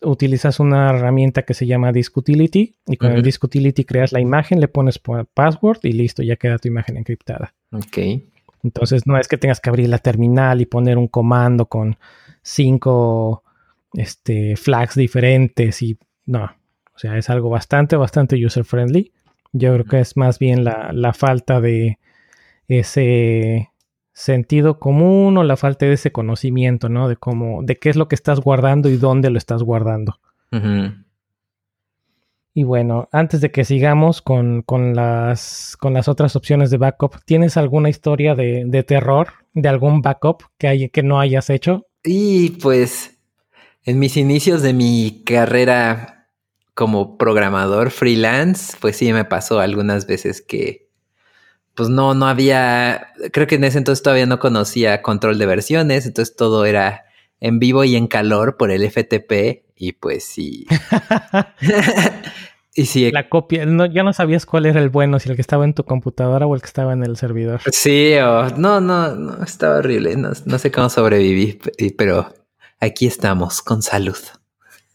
utilizas una herramienta que se llama Disk Utility y con el Disk Utility creas la imagen, le pones password y listo, ya queda tu imagen encriptada. Ok. Entonces no es que tengas que abrir la terminal y poner un comando con cinco este, flags diferentes y no. O sea, es algo bastante, bastante user friendly. Yo creo que es más bien la falta de, ese sentido común o la falta de ese conocimiento, ¿no? De cómo, de qué es lo que estás guardando y dónde lo estás guardando. Y bueno, antes de que sigamos con, las, con las otras opciones de backup, ¿tienes alguna historia de, de terror de algún backup que, que no hayas hecho? Y pues en mis inicios de mi carrera como programador freelance, pues sí me pasó algunas veces que pues no, no había, creo que en ese entonces todavía no conocía control de versiones, entonces todo era en vivo y en calor por el FTP y pues sí. y sí. La copia, no, ya no sabías cuál era el bueno, si el que estaba en tu computadora o el que estaba en el servidor. Sí, no, no, no, estaba horrible, no, no sé cómo sobreviví, pero aquí estamos con salud.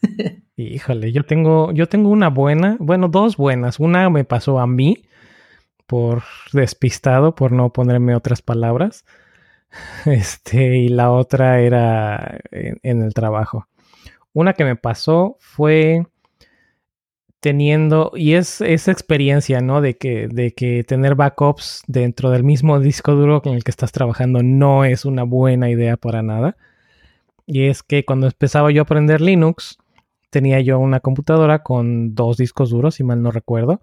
Híjole, yo tengo, yo tengo una buena, bueno, dos buenas. Una me pasó a mí por despistado, por no ponerme otras palabras. Este, y la otra era en, el trabajo. Una que me pasó fue teniendo, y es esa experiencia, ¿no? De que, de que tener backups dentro del mismo disco duro con el que estás trabajando no es una buena idea para nada. Y es que cuando empezaba yo a aprender Linux, tenía yo una computadora con dos discos duros, si mal no recuerdo.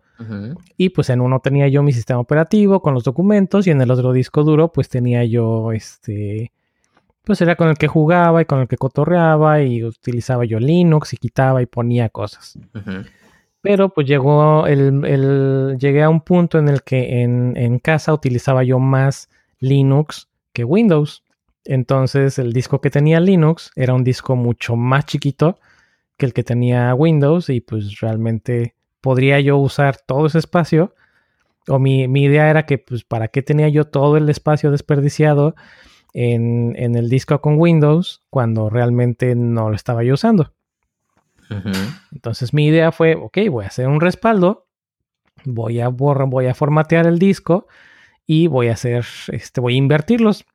Y pues en uno tenía yo mi sistema operativo con los documentos y en el otro disco duro pues tenía yo este... Pues era con el que jugaba y con el que cotorreaba y utilizaba yo Linux y quitaba y ponía cosas. Pero pues llegó el, Llegué a un punto en el que en, en casa utilizaba yo más Linux que Windows. Entonces el disco que tenía Linux era un disco mucho más chiquito que el que tenía Windows y pues realmente podría yo usar todo ese espacio. O mi, idea era que pues para qué tenía yo todo el espacio desperdiciado en, el disco con Windows cuando realmente no lo estaba yo usando. Entonces mi idea fue, ok, voy a hacer un respaldo, voy a borrar, voy a formatear el disco y voy a hacer, este, voy a invertirlos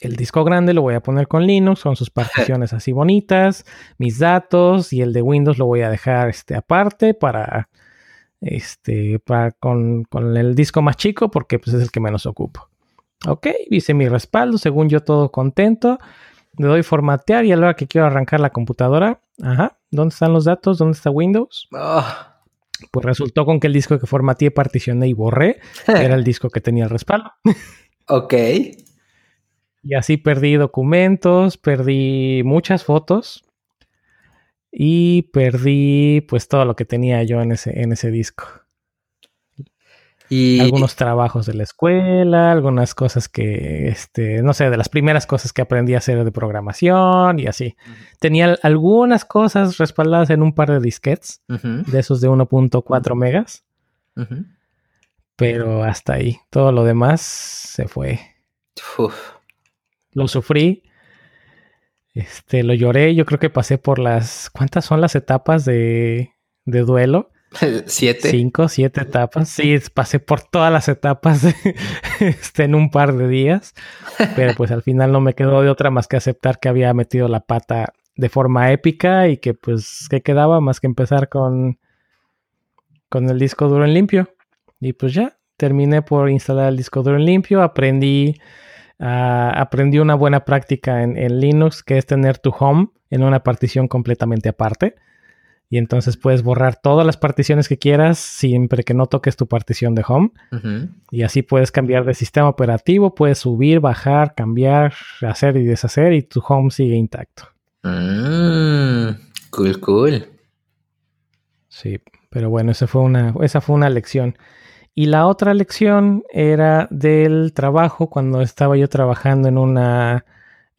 el disco grande lo voy a poner con Linux, con sus particiones así bonitas, mis datos y el de Windows lo voy a dejar este, aparte para, este, para con, el disco más chico porque pues, es el que menos ocupo. Ok, hice mi respaldo, según yo todo contento. Le doy formatear y a la hora que quiero arrancar la computadora, ajá, ¿dónde están los datos? ¿Dónde está Windows? Ah. Pues resultó con que el disco que formateé, particioné y borré era el disco que tenía el respaldo. ok. Y así perdí documentos, perdí muchas fotos y perdí pues todo lo que tenía yo en ese, en ese disco. Y algunos trabajos de la escuela, algunas cosas que, este, no sé, de las primeras cosas que aprendí a hacer de programación y así. Tenía algunas cosas respaldadas en un par de disquets, de esos de 1.4 megas. Pero hasta ahí. Todo lo demás se fue. Uf lo sufrí, este, lo lloré, yo creo que pasé por las, ¿cuántas son las etapas de, de duelo? Siete. Cinco, siete etapas. Sí, pasé por todas las etapas este, en un par de días. Pero pues al final no me quedó de otra más que aceptar que había metido la pata de forma épica y que pues que quedaba más que empezar con, con el disco duro en limpio. Y pues ya, terminé por instalar el disco duro en limpio, aprendí Ah, aprendí una buena práctica en, Linux, que es tener tu home en una partición completamente aparte. Y entonces puedes borrar todas las particiones que quieras siempre que no toques tu partición de home. Y así puedes cambiar de sistema operativo, puedes subir, bajar, cambiar, hacer y deshacer y tu home sigue intacto. Mm, cool, cool. Sí, pero bueno, esa fue una, esa fue una lección. Y la otra lección era del trabajo cuando estaba yo trabajando en una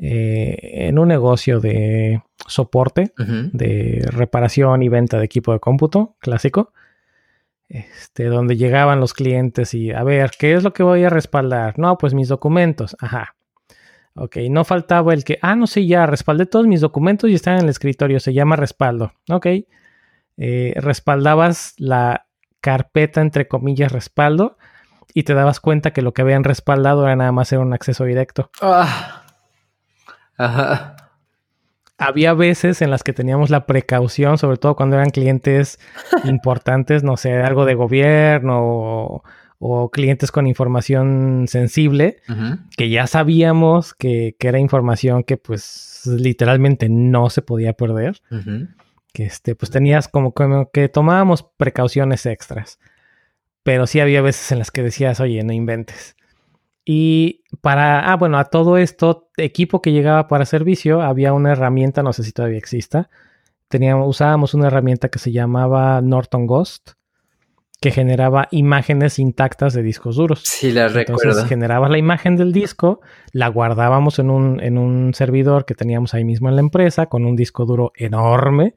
eh, en un negocio de soporte, de reparación y venta de equipo de cómputo clásico, este, donde llegaban los clientes y a ver, ¿qué es lo que voy a respaldar? No, pues mis documentos, ajá. Ok, no faltaba el que, ah, no sé, ya respaldé todos mis documentos y están en el escritorio, se llama respaldo. Ok, eh, respaldabas la carpeta, entre comillas, respaldo y te dabas cuenta que lo que habían respaldado era nada más era un acceso directo. Ah. Había veces en las que teníamos la precaución, sobre todo cuando eran clientes importantes, no sé, algo de gobierno o, clientes con información sensible, que ya sabíamos que, era información que pues literalmente no se podía perder. Que este, pues tenías como, como que tomábamos precauciones extras. Pero sí había veces en las que decías, oye, no inventes. Y para, ah, bueno, a todo esto, equipo que llegaba para servicio, había una herramienta, no sé si todavía exista. Teníamos, usábamos una herramienta que se llamaba Norton Ghost, que generaba imágenes intactas de discos duros. Sí, la recuerdo. Entonces generabas la imagen del disco, la guardábamos en un, en un servidor que teníamos ahí mismo en la empresa, con un disco duro enorme.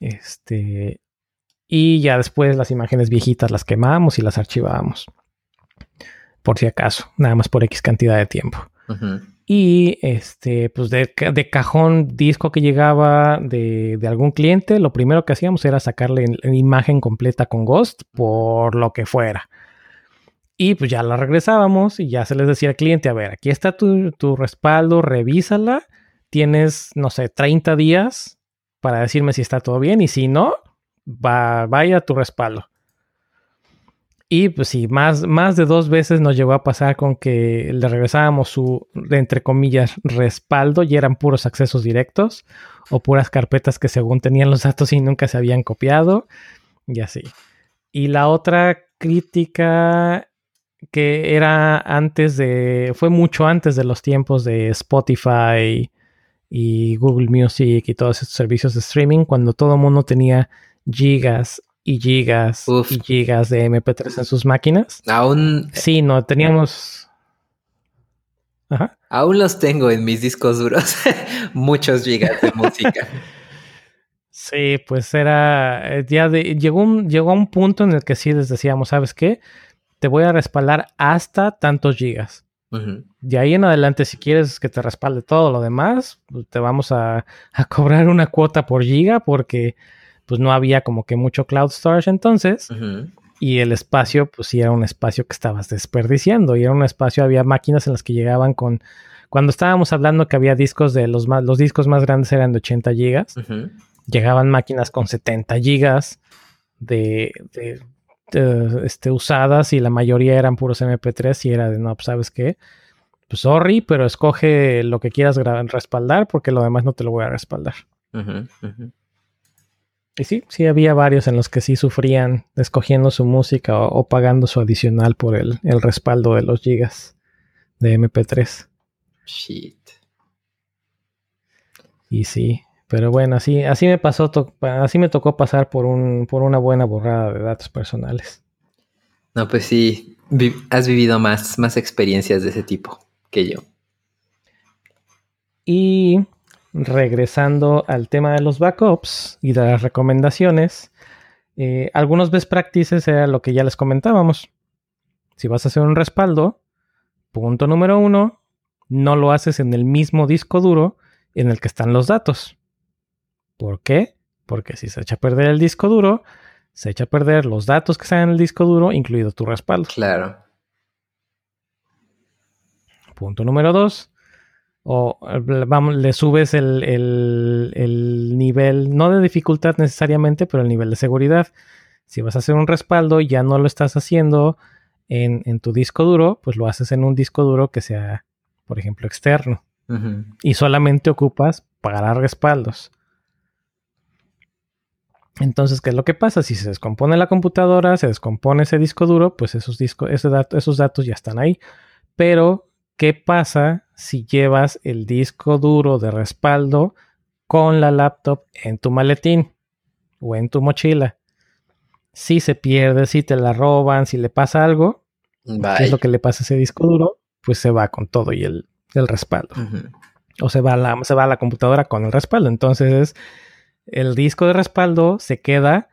Este. Y ya después las imágenes viejitas las quemábamos y las archivábamos por si acaso, nada más por X cantidad de tiempo. Y este, pues de, cajón disco que llegaba de, algún cliente, lo primero que hacíamos era sacarle la imagen completa con Ghost por lo que fuera. Y pues ya la regresábamos y ya se les decía al cliente, a ver, aquí está tu, tu respaldo, revísala. Tienes, no sé, 30 días para decirme si está todo bien y si no, va, vaya tu respaldo. Y pues sí, más, más de dos veces nos llegó a pasar con que le regresábamos su, entre comillas, respaldo y eran puros accesos directos o puras carpetas que según tenían los datos y nunca se habían copiado y así. Y la otra crítica que era antes de, fue mucho antes de los tiempos de Spotify y Google Music y todos estos servicios de streaming, cuando todo el mundo tenía gigas y gigas y gigas de MP3 en sus máquinas. Aún. Sí, no, teníamos. Ajá. Aún los tengo en mis discos duros. Muchos gigas de música. Sí, pues era. Eh, ya de, llegó, un, llegó a un punto en el que sí les decíamos, ¿sabes qué? Te voy a respaldar hasta tantos gigas. De ahí en adelante, si quieres que te respalde todo lo demás, pues te vamos a, a cobrar una cuota por giga porque pues no había como que mucho cloud storage entonces. Y el espacio, pues sí era un espacio que estabas desperdiciando. Y era un espacio, había máquinas en las que llegaban con. Cuando estábamos hablando que había discos de los más, los discos más grandes eran de 80 gigas, llegaban máquinas con 70 gigas de, este, usadas y la mayoría eran puros MP3 y era de no, pues sabes qué, pues sorry, pero escoge lo que quieras respaldar porque lo demás no te lo voy a respaldar. Y sí, sí había varios en los que sí sufrían escogiendo su música o, pagando su adicional por el, respaldo de los gigas de MP3. Shit. Y sí, pero bueno, así, así me pasó, así me tocó pasar por, un, por una buena borrada de datos personales. No, pues sí, has vivido más, más experiencias de ese tipo que yo. Y regresando al tema de los backups y de las recomendaciones, eh, algunos best practices era lo que ya les comentábamos. Si vas a hacer un respaldo, punto número uno, no lo haces en el mismo disco duro en el que están los datos. ¿Por qué? Porque si se echa a perder el disco duro, se echa a perder los datos que están en el disco duro, incluido tu respaldo. Claro. Punto número dos, o vamos, le subes el, nivel, no de dificultad necesariamente, pero el nivel de seguridad. Si vas a hacer un respaldo y ya no lo estás haciendo en, tu disco duro, pues lo haces en un disco duro que sea, por ejemplo, externo. Y solamente ocupas para respaldos. Entonces, ¿qué es lo que pasa? Si se descompone la computadora, se descompone ese disco duro, pues esos, discos, esos datos ya están ahí. Pero, ¿qué pasa si llevas el disco duro de respaldo con la laptop en tu maletín o en tu mochila? Si se pierde, si te la roban, si le pasa algo, ¿qué es lo que le pasa a ese disco duro? Pues se va con todo y el, respaldo. O se va, la, se va a la computadora con el respaldo. Entonces, el disco de respaldo se queda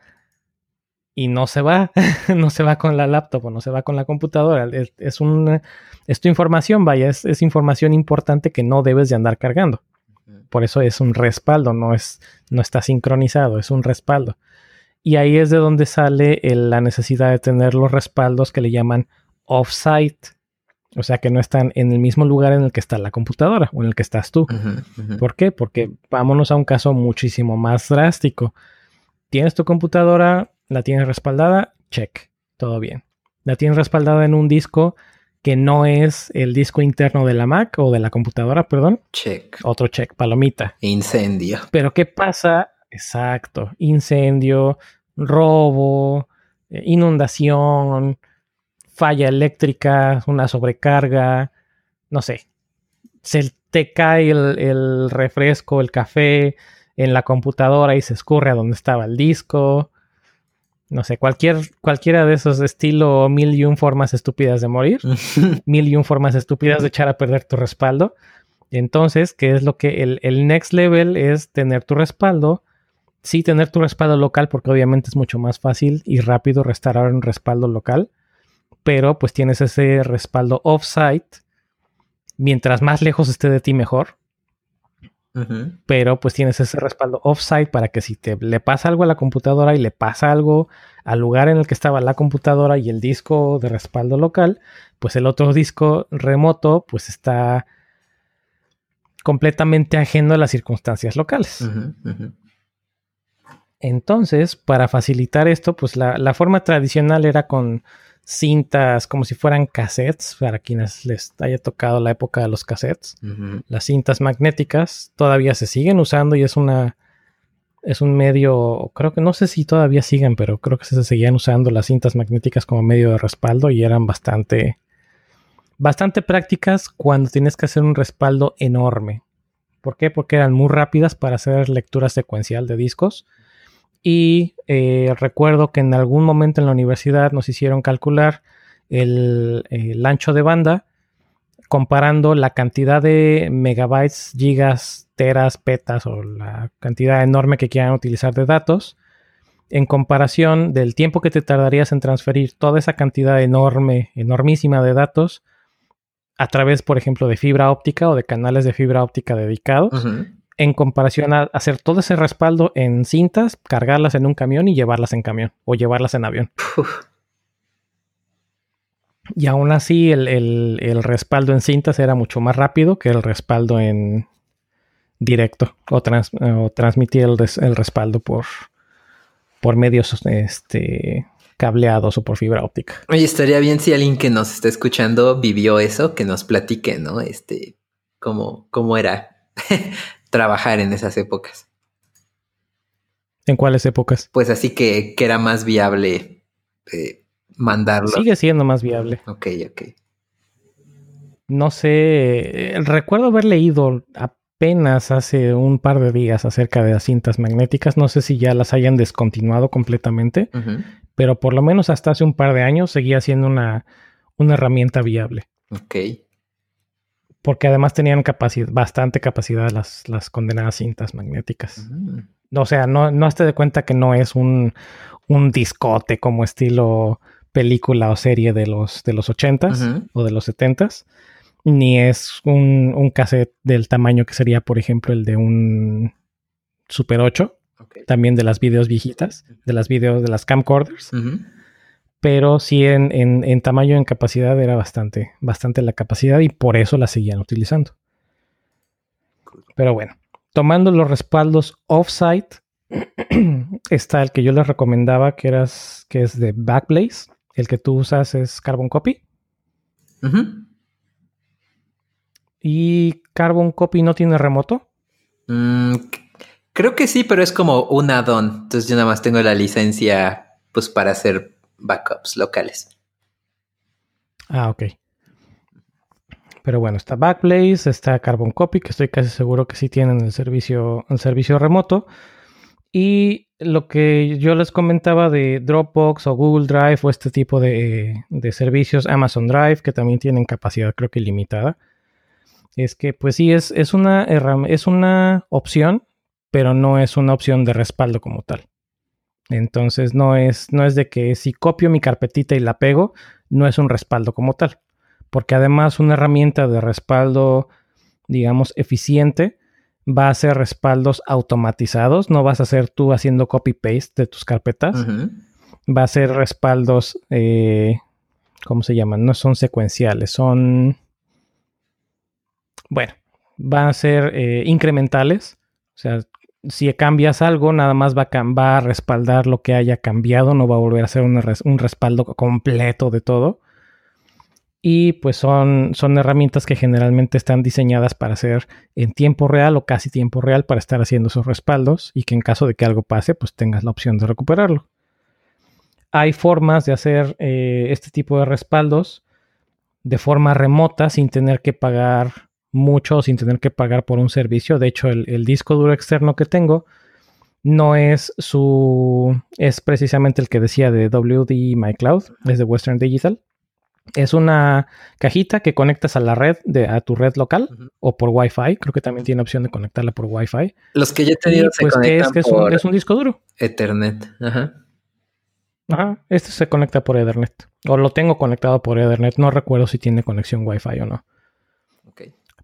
y no se va, no se va con la laptop o no se va con la computadora. Es, es, es tu información, vaya, es, es, información importante que no debes de andar cargando. Por eso es un respaldo, no, es, no está sincronizado, es un respaldo. Y ahí es de donde sale la necesidad de tener los respaldos que le llaman off-site. O sea, que no están en el mismo lugar en el que está la computadora o en el que estás tú. ¿Por qué? Porque vámonos a un caso muchísimo más drástico. Tienes tu computadora, la tienes respaldada, check, todo bien. La tienes respaldada en un disco que no es el disco interno de la Mac o de la computadora, perdón. Check. Otro check, palomita. Incendio. Pero ¿qué pasa? Exacto, incendio, robo, eh, inundación, falla eléctrica, una sobrecarga, no sé, se te cae el, refresco, el café en la computadora y se escurre a donde estaba el disco. No sé, cualquier, cualquiera de esos estilo mil y un formas estúpidas de morir, mil y un formas estúpidas de echar a perder tu respaldo. Entonces, ¿qué es lo que el, el next level es tener tu respaldo? Sí, tener tu respaldo local, porque obviamente es mucho más fácil y rápido restaurar un respaldo local pero pues tienes ese respaldo off-site. Mientras más lejos esté de ti, mejor. Pero pues tienes ese respaldo off-site para que si te le pasa algo a la computadora y le pasa algo al lugar en el que estaba la computadora y el disco de respaldo local, pues el otro disco remoto pues está completamente ajeno a las circunstancias locales. Entonces, para facilitar esto, pues la forma tradicional era con cintas como si fueran cassettes, para quienes les haya tocado la época de los cassettes. Las cintas magnéticas todavía se siguen usando y es una es un medio, creo que no sé si todavía siguen, pero creo que se seguían usando las cintas magnéticas como medio de respaldo y eran bastante bastante prácticas cuando tienes que hacer un respaldo enorme. ¿Por qué? Porque eran muy rápidas para hacer lectura secuencial de discos y eh, recuerdo que en algún momento en la universidad nos hicieron calcular el, ancho de banda comparando la cantidad de megabytes, gigas, teras, petas o la cantidad enorme que quieran utilizar de datos en comparación del tiempo que te tardarías en transferir toda esa cantidad enorme, enormísima de datos a través, por ejemplo, de fibra óptica o de canales de fibra óptica dedicados en comparación a hacer todo ese respaldo en cintas, cargarlas en un camión y llevarlas en camión o llevarlas en avión. Y aún así el, respaldo en cintas era mucho más rápido que el respaldo en directo o, transmitir el, respaldo por, por medios este, cableados o por fibra óptica. Oye, estaría bien si alguien que nos está escuchando vivió eso, que nos platique, ¿no? Este, cómo, cómo era trabajar en esas épocas. ¿En cuáles épocas? Pues así que, que era más viable eh, mandarlo. Sigue siendo más viable. Ok, ok. No sé, eh, recuerdo haber leído apenas hace un par de días acerca de las cintas magnéticas. No sé si ya las hayan descontinuado completamente, pero por lo menos hasta hace un par de años seguía siendo una, una herramienta viable. Ok porque además tenían capacidad, bastante capacidad las, las condenadas cintas magnéticas. O sea, no, no te de cuenta que no es un, un, discote como estilo película o serie de los, de los 80s o de los 70s, ni es un, un, cassette del tamaño que sería, por ejemplo, el de un Super 8, también de las videos viejitas, de las videos de las camcorders pero sí en, en, tamaño, en capacidad era bastante, bastante la capacidad y por eso la seguían utilizando. Pero bueno, tomando los respaldos offsite, está el que yo les recomendaba, que, eras, que es de Backblaze. El que tú usas es Carbon Copy. ¿Y Carbon Copy no tiene remoto? Mm, Creo que sí, pero es como un add-on. Entonces yo nada más tengo la licencia pues para hacer backups locales. Ah, ok. Pero bueno, está Backblaze, está Carbon Copy, que estoy casi seguro que sí tienen el servicio, el servicio remoto. Y lo que yo les comentaba de Dropbox o Google Drive o este tipo de, servicios, Amazon Drive, que también tienen capacidad creo que ilimitada, es que pues sí, es, es, una, es una opción, pero no es una opción de respaldo como tal. Entonces no es, no es de que si copio mi carpetita y la pego, no es un respaldo como tal. Porque además una herramienta de respaldo, digamos, eficiente, va a hacer respaldos automatizados. No vas a hacer tú haciendo copy-paste de tus carpetas. Va a ser respaldos, eh, ¿cómo se llaman? No son secuenciales, son... Bueno, van a ser eh, incrementales. O sea, si cambias algo, nada más va a, respaldar lo que haya cambiado, no va a volver a ser un, respaldo completo de todo. Y pues son, son herramientas que generalmente están diseñadas para hacer en tiempo real o casi tiempo real para estar haciendo esos respaldos y que en caso de que algo pase, pues tengas la opción de recuperarlo. Hay formas de hacer eh, este tipo de respaldos de forma remota sin tener que pagar mucho sin tener que pagar por un servicio. De hecho, el, disco duro externo que tengo no es su. es precisamente el que decía de WD My Cloud, es de Western Digital. Es una cajita que conectas a la red, de, a tu red local o por Wi-Fi. Creo que también tiene opción de conectarla por Wi-Fi. Los que yo he tenido se pues es, que es, un, es un disco duro. Ethernet. Ajá. Ajá, este se conecta por Ethernet. O lo tengo conectado por Ethernet. No recuerdo si tiene conexión Wi-Fi o no.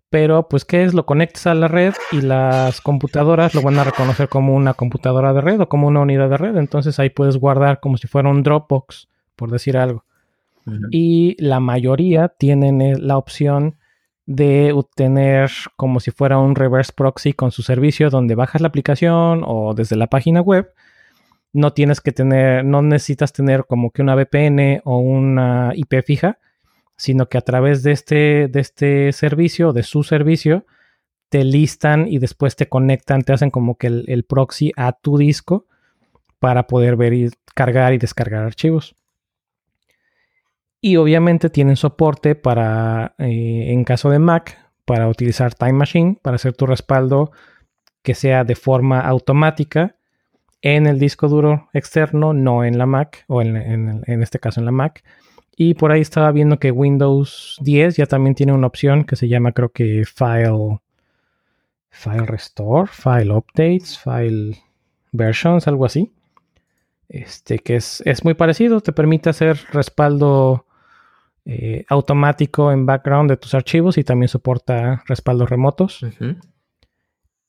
Pero, pues, ¿qué es? Lo conectas a la red y las computadoras lo van a reconocer como una computadora de red o como una unidad de red. Entonces ahí puedes guardar como si fuera un Dropbox, por decir algo. Y la mayoría tienen eh, la opción de obtener como si fuera un reverse proxy con su servicio donde bajas la aplicación o desde la página web. No tienes que tener, no necesitas tener como que una VPN o una IP fija, sino que a través de este, de este servicio, de su servicio, te listan y después te conectan, te hacen como que el, proxy a tu disco para poder ver y cargar y descargar archivos. Y obviamente tienen soporte para, eh, en caso de Mac, para utilizar Time Machine, para hacer tu respaldo que sea de forma automática en el disco duro externo, no en la Mac, o en, en este caso en la Mac, y por ahí estaba viendo que Windows 10 ya también tiene una opción que se llama creo que File, File Restore, File Updates, File Versions, algo así. Este que es, muy parecido, te permite hacer respaldo eh, automático en background de tus archivos y también soporta respaldos remotos.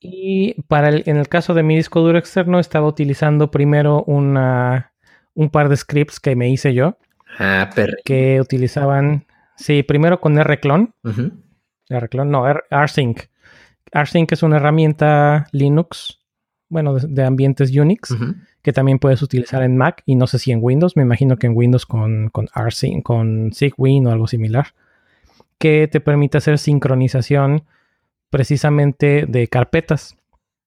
Y para en el caso de mi disco duro externo estaba utilizando primero una, un par de scripts que me hice yo Ah, que utilizaban, sí, primero con rclone. rclone, no, rsync. rsync es una herramienta Linux, bueno, de, ambientes Unix, que también puedes utilizar en Mac y no sé si en Windows, me imagino que en Windows con, con rsync, con Sigwin o algo similar, que te permite hacer sincronización precisamente de carpetas.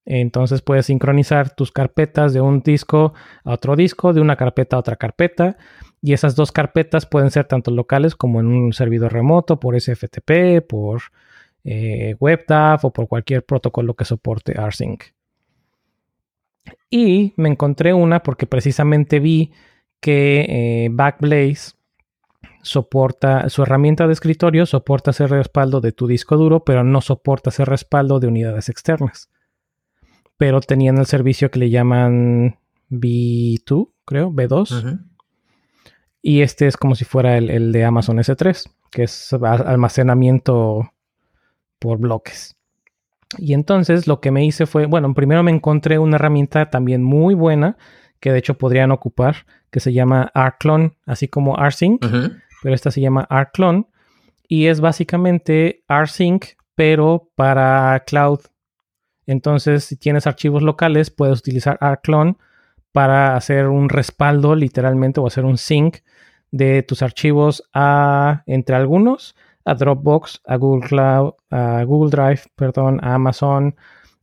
Entonces puedes sincronizar tus carpetas de un disco a otro disco, de una carpeta a otra carpeta, y esas dos carpetas pueden ser tanto locales como en un servidor remoto por SFTP, por eh, WebDAV o por cualquier protocolo que soporte rsync. Y me encontré una porque precisamente vi que eh, Backblaze soporta, su herramienta de escritorio soporta hacer respaldo de tu disco duro, pero no soporta hacer respaldo de unidades externas. Pero tenían el servicio que le llaman B2, creo, B2. Y este es como si fuera el, de Amazon S3, que es almacenamiento por bloques. Y entonces lo que me hice fue, bueno, primero me encontré una herramienta también muy buena, que de hecho podrían ocupar, que se llama Arclone, así como rsync, pero esta se llama Arclone. Y es básicamente rsync, pero para cloud. Entonces, si tienes archivos locales, puedes utilizar Arclone para hacer un respaldo literalmente o hacer un sync de tus archivos a, entre algunos, a Dropbox, a Google Cloud, a Google Drive, perdón, a Amazon,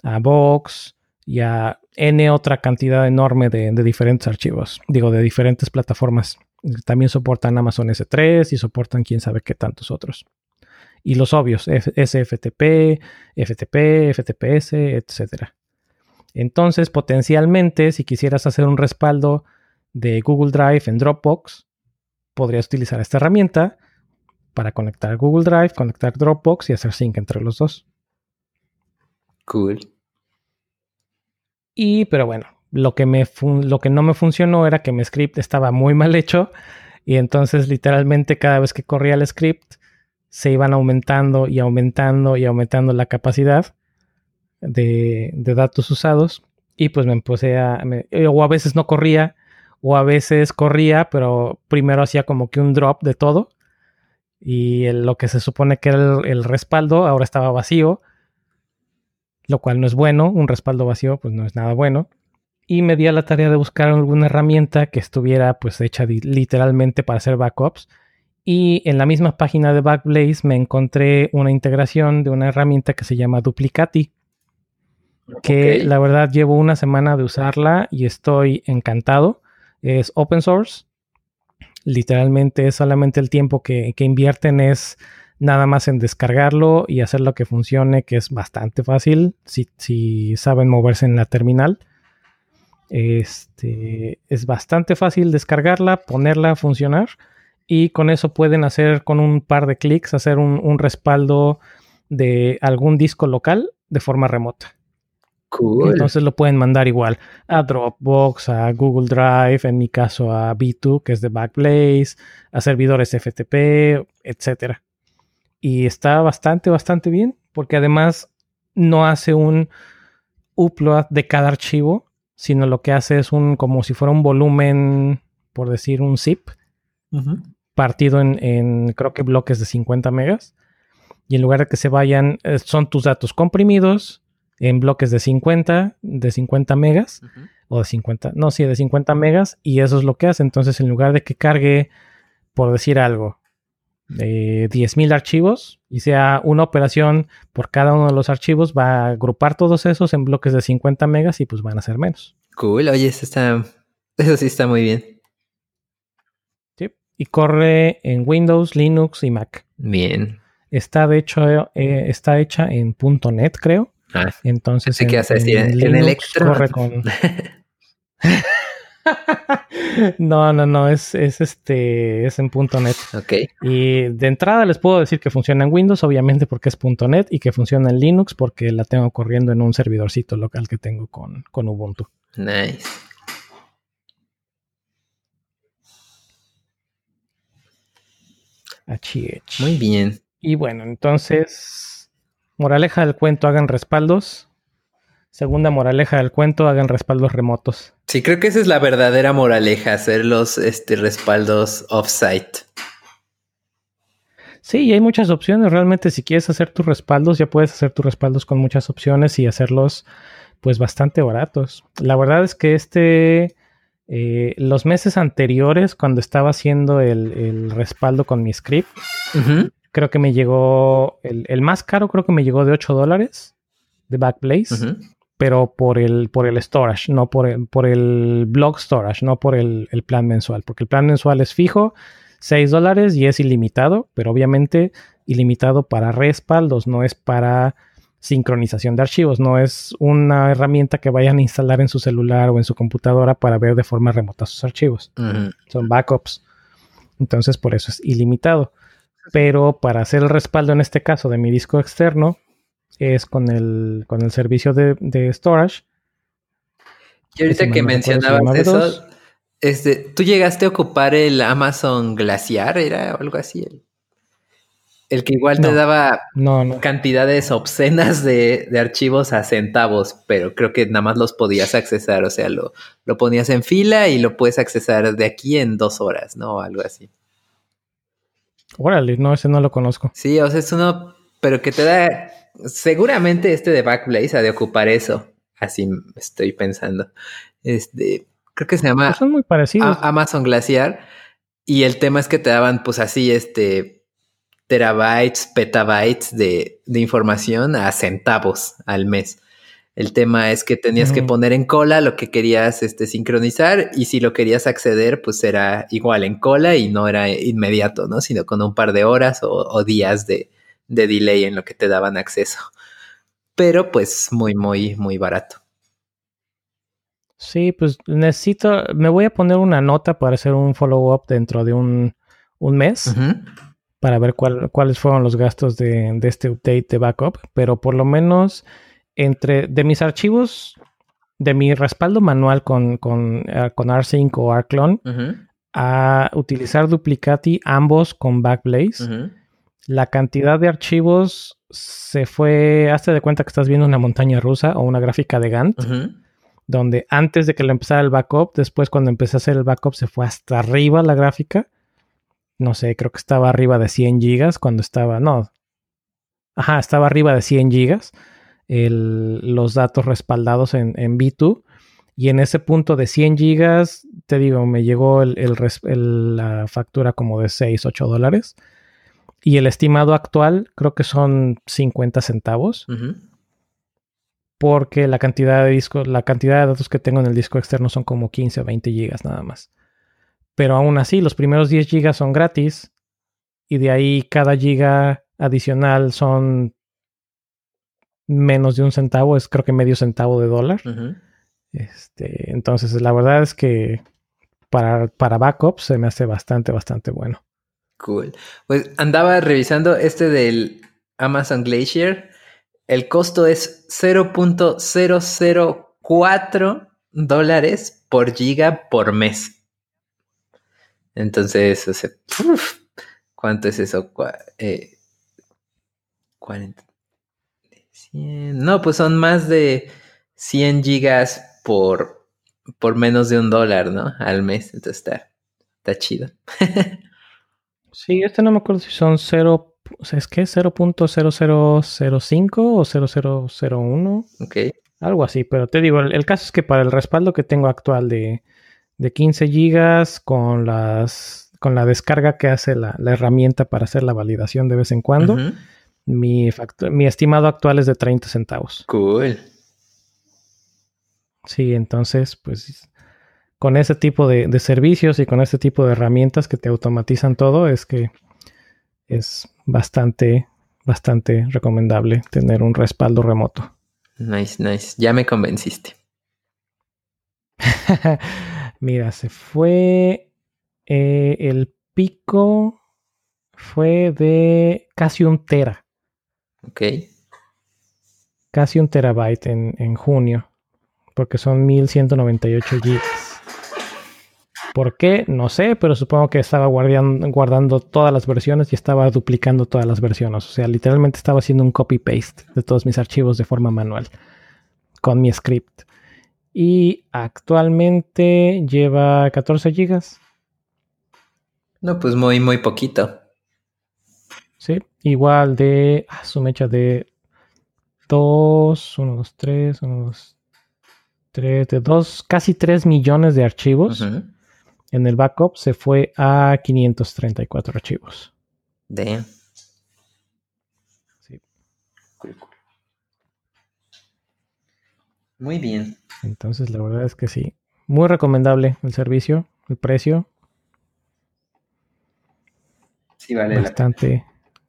a Box y a N otra cantidad enorme de, diferentes archivos, digo, de diferentes plataformas. También soportan Amazon S3 y soportan quién sabe qué tantos otros. Y los obvios, SFTP, FTP, FTPS, etc. Entonces, potencialmente, si quisieras hacer un respaldo de Google Drive en Dropbox, podrías utilizar esta herramienta para conectar Google Drive, conectar Dropbox y hacer sync entre los dos. Cool. Y, pero bueno, lo que, me lo que no me funcionó era que mi script estaba muy mal hecho y entonces literalmente cada vez que corría el script se iban aumentando y aumentando y aumentando la capacidad de, datos usados y pues me puse a... o a veces no corría o a veces corría, pero primero hacía como que un drop de todo y lo que se supone que era el, respaldo ahora estaba vacío, lo cual no es bueno, un respaldo vacío pues no es nada bueno. Y me di a la tarea de buscar alguna herramienta que estuviera pues hecha literalmente para hacer backups. Y en la misma página de Backblaze me encontré una integración de una herramienta que se llama Duplicati, que la verdad llevo una semana de usarla y estoy encantado. Es open source, literalmente solamente el tiempo que, invierten es nada más en descargarlo y hacer lo que funcione, que es bastante fácil si, saben moverse en la terminal. Este, es bastante fácil descargarla, ponerla a funcionar y con eso pueden hacer con un par de clics, hacer un respaldo de algún disco local de forma remota. Entonces lo pueden mandar igual a Dropbox, a Google Drive, en mi caso a B2, que es de Backblaze, a servidores FTP, etc. Y está bastante, bastante bien, porque además no hace un upload de cada archivo, sino lo que hace es un, como si fuera un volumen, por decir, un zip, partido en, en, creo que bloques de 50 megas. Y en lugar de que se vayan, eh, son tus datos comprimidos en bloques de 50, de 50 megas, o de 50, no, sí, de 50 megas, y eso es lo que hace. Entonces, en lugar de que cargue, por decir algo, de 10.000 archivos y sea una operación por cada uno de los archivos, va a agrupar todos esos en bloques de 50 megas y pues van a ser menos. Cool, oye, eso está, eso sí está muy bien. Y corre en Windows, Linux y Mac. Bien. Está de hecho, eh, está hecha en .NET, creo. Ah, Entonces, en, que en, en, corre con. no, no, no, es, es este, es en .NET. Ok. Y de entrada les puedo decir que funciona en Windows, obviamente porque es .NET, y que funciona en Linux porque la tengo corriendo en un servidorcito local que tengo con, con Ubuntu. Nice. Muy bien. Y bueno, entonces Moraleja del cuento, hagan respaldos. Segunda moraleja del cuento, hagan respaldos remotos. Sí, creo que esa es la verdadera moraleja, hacer los este, respaldos off-site. Sí, y hay muchas opciones. Realmente, si quieres hacer tus respaldos, ya puedes hacer tus respaldos con muchas opciones y hacerlos, pues, bastante baratos. La verdad es que este, eh, los meses anteriores, cuando estaba haciendo el, respaldo con mi script, creo que me llegó, el, más caro creo que me llegó de 8 dólares de Backblaze, pero por el, por el storage, no por el, por el blog storage, no por el, plan mensual, porque el plan mensual es fijo, 6 dólares y es ilimitado, pero obviamente ilimitado para respaldos, no es para sincronización de archivos, no es una herramienta que vayan a instalar en su celular o en su computadora para ver de forma remota sus archivos. Son backups. Entonces, por eso es ilimitado pero para hacer el respaldo en este caso de mi disco externo es con el, con el servicio de, storage. Y ahorita que, mencionabas eso, este, ¿tú llegaste a ocupar el Amazon Glaciar? ¿Era algo así? El, que igual te daba cantidades obscenas de, archivos a centavos, pero creo que nada más los podías accesar, o sea, lo, lo ponías en fila y lo puedes accesar de aquí en dos horas, ¿no? Algo así. Órale, no, ese no lo conozco. Sí, o sea, es uno, pero que te da. Seguramente este de Backblaze ha de ocupar eso. Así estoy pensando. Este, creo que se llama. Pues son muy parecidos. Amazon Glaciar. Y el tema es que te daban, pues así, este, terabytes, petabytes de, de información a centavos al mes. El tema es que tenías que poner en cola lo que querías este, sincronizar y si lo querías acceder, pues era igual en cola y no era inmediato, ¿no? Sino con un par de horas o, o días de, de delay en lo que te daban acceso. Pero pues muy, muy, muy barato. Sí, pues necesito, me voy a poner una nota para hacer un follow-up dentro de un, un mes Ujú. Para ver cuál- cuáles fueron los gastos de, de este update de backup, pero por lo menos entre de mis archivos, de mi respaldo manual con, con, eh, con R5 o Rclone Ujú. a utilizar Duplicati ambos con Backblaze, la cantidad de archivos se fue, hazte de cuenta que estás viendo una montaña rusa o una gráfica de Gantt, donde antes de que lo empezara el backup, después cuando empecé a hacer el backup se fue hasta arriba la gráfica. No sé, creo que estaba arriba de 100 gigas cuando estaba, no. Ajá, estaba arriba de 100 gigas el- los datos respaldados en, en B2. Y en ese punto de 100 gigas, te digo, me llegó el- el el- la factura como de 6, 8 dólares. Y el estimado actual creo que son 50 centavos Ujú. porque la cantidad de discos, la cantidad de datos que tengo en el disco externo son como 15 o 20 gigas nada más. Pero aún así, los primeros 10 gigas son gratis y de ahí cada giga adicional son menos de un centavo, es creo que medio centavo de dólar. Este, entonces, la verdad es que para, para backup se me hace bastante, bastante bueno. Cool. Pues andaba revisando este del Amazon Glacier. El costo es 0.004 dólares por giga por mes. Entonces, o sea, uf, ¿cuánto es eso? Eh, 40. 100. No, pues son más de 100 gigas por, por menos de un dólar, ¿no? Al mes. Entonces está, está chido. Sí, este no me acuerdo si son 0, es que 0.0005 o 0001. Ok. Algo así, pero te digo, el, el caso es que para el respaldo que tengo actual de, de 15 gigas con las con la descarga que hace la, la herramienta para hacer la validación de vez en cuando, mi, factu- mi estimado actual es de 30 centavos. Cool. Sí, entonces, pues con ese tipo de, de servicios y con este tipo de herramientas que te automatizan todo, es que es bastante, bastante recomendable tener un respaldo remoto. Nice, nice. Ya me convenciste. Mira, se fue eh, el pico fue de casi un tera, Ok. casi un terabyte en, en junio, porque son 1198 gigas. ¿Por qué? No sé, pero supongo que estaba guardando todas las versiones y estaba duplicando todas las versiones. O sea, literalmente estaba haciendo un copy-paste de todos mis archivos de forma manual con mi script. Y actualmente lleva 14 gigas. No, pues muy, muy poquito. Sí, igual de ah, su mecha de 2, 1, 2, 3, 1, 2, 3, de 2, casi 3 millones de archivos. Ujú. En el backup se fue a 534 archivos. Damn. Sí. Cool, cool. Muy bien. Entonces, la verdad es que sí. Muy recomendable el servicio, el precio, Sí, vale. bastante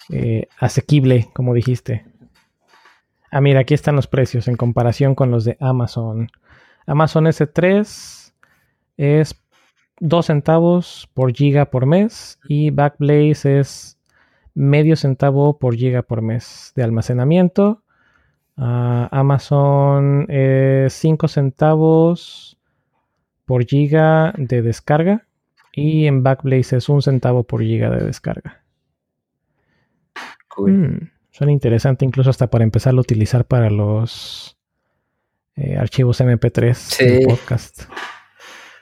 eh, asequible, como dijiste. Ah, mira, aquí están los precios en comparación con los de Amazon. Amazon S3 es 2 centavos por giga por mes y Backblaze es medio centavo por giga por mes de almacenamiento. Ah, Amazon es 5 centavos por giga de descarga y en Backblaze es un centavo por giga de descarga. Cool. Mm, suena interesante incluso hasta para empezar a utilizar para los eh, archivos MP3 Sí. del podcast.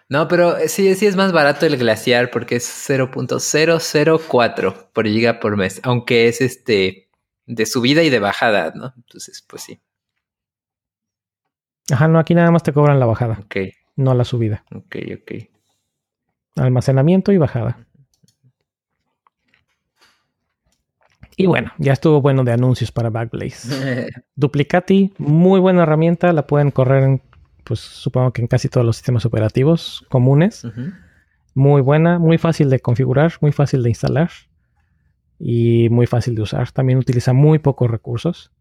No, pero sí, sí es más barato el glaciar porque es 0.004 por giga por mes, aunque es este de subida y de bajada, ¿no? Entonces, pues sí. Ajá, no, aquí nada más te cobran la bajada, Ok, no la subida. ok, ok. Almacenamiento y bajada. Y bueno, ya estuvo bueno de anuncios para Backblaze. Duplicati, muy buena herramienta, la pueden correr en, pues supongo que en casi todos los sistemas operativos comunes. Muy buena, muy fácil de configurar, muy fácil de instalar y muy fácil de usar. También utiliza muy pocos recursos.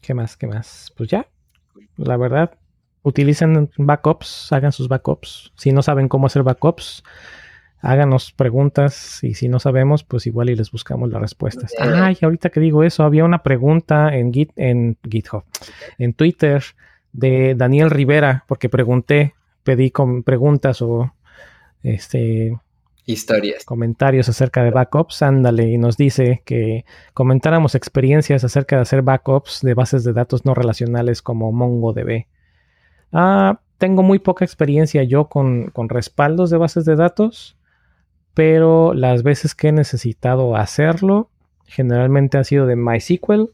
¿Qué más? ¿Qué más? Pues ya, la verdad, utilicen backups, hagan sus backups. Si no saben cómo hacer backups, háganos preguntas y si no sabemos, pues igual y les buscamos las respuestas. Ay, ahorita que digo eso, había una pregunta en, Git, en GitHub, en Twitter de Daniel Rivera, porque pregunté, pedí con preguntas o este historias. Comentarios acerca de backups, ándale, y nos dice que comentáramos experiencias acerca de hacer backups de bases de datos no relacionales como MongoDB. Ah, tengo muy poca experiencia yo con, con respaldos de bases de datos pero las veces que he necesitado hacerlo, generalmente ha sido de MySQL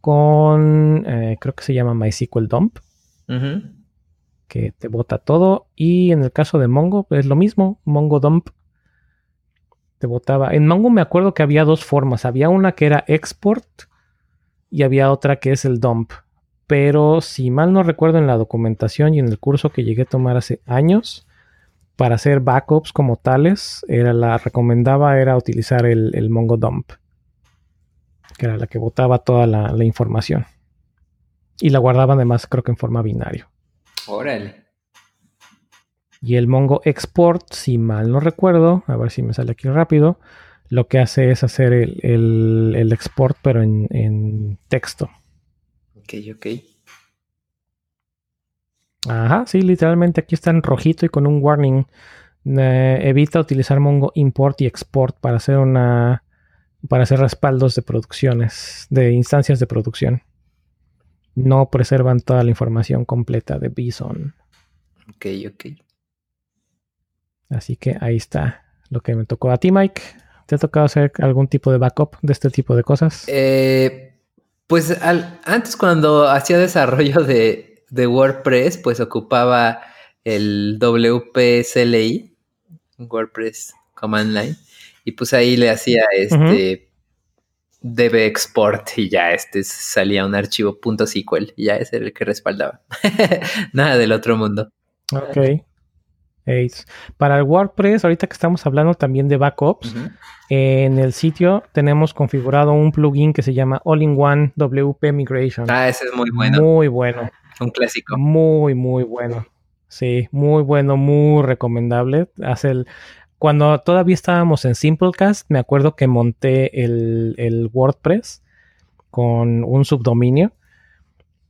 con, eh, creo que se llama MySQL Dump, que te bota todo. Y en el caso de Mongo, es lo mismo, Mongo Dump te botaba. En Mongo me acuerdo que había dos formas, había una que era export y había otra que es el dump. Pero si mal no recuerdo en la documentación y en el curso que llegué a tomar hace años, para hacer backups como tales, era la recomendaba era utilizar el, el Mongo Dump, que era la que botaba toda la, información. Y la guardaba además creo que en forma binario. Órale. Y el Mongo Export, si mal no recuerdo, a ver si me sale aquí rápido, lo que hace es hacer el, export pero en, en texto. Ok, ok. Ajá, sí, literalmente aquí está en rojito y con un warning. Eh, evita utilizar Mongo import y export para hacer una para hacer respaldos de producciones, de instancias de producción. No preservan toda la información completa de Bison. Ok, ok. Así que ahí está lo que me tocó. A ti, Mike, ¿te ha tocado hacer algún tipo de backup de este tipo de cosas? Eh, pues antes cuando hacía desarrollo de, de WordPress, pues ocupaba el WPSLI, WordPress Command Line, y pues ahí le hacía este db export y ya este salía un archivo .sql y ya ese era el que respaldaba. Nada del otro mundo. Ok. Para el WordPress, ahorita que estamos hablando también de backups, en el sitio tenemos configurado un plugin que se llama All-in-One WP Migration. Ah, ese es muy bueno. Muy bueno. Un clásico. Muy, muy bueno. Sí, muy bueno, muy recomendable. Hace el, cuando todavía estábamos en Simplecast, me acuerdo que monté el, el, WordPress con un subdominio.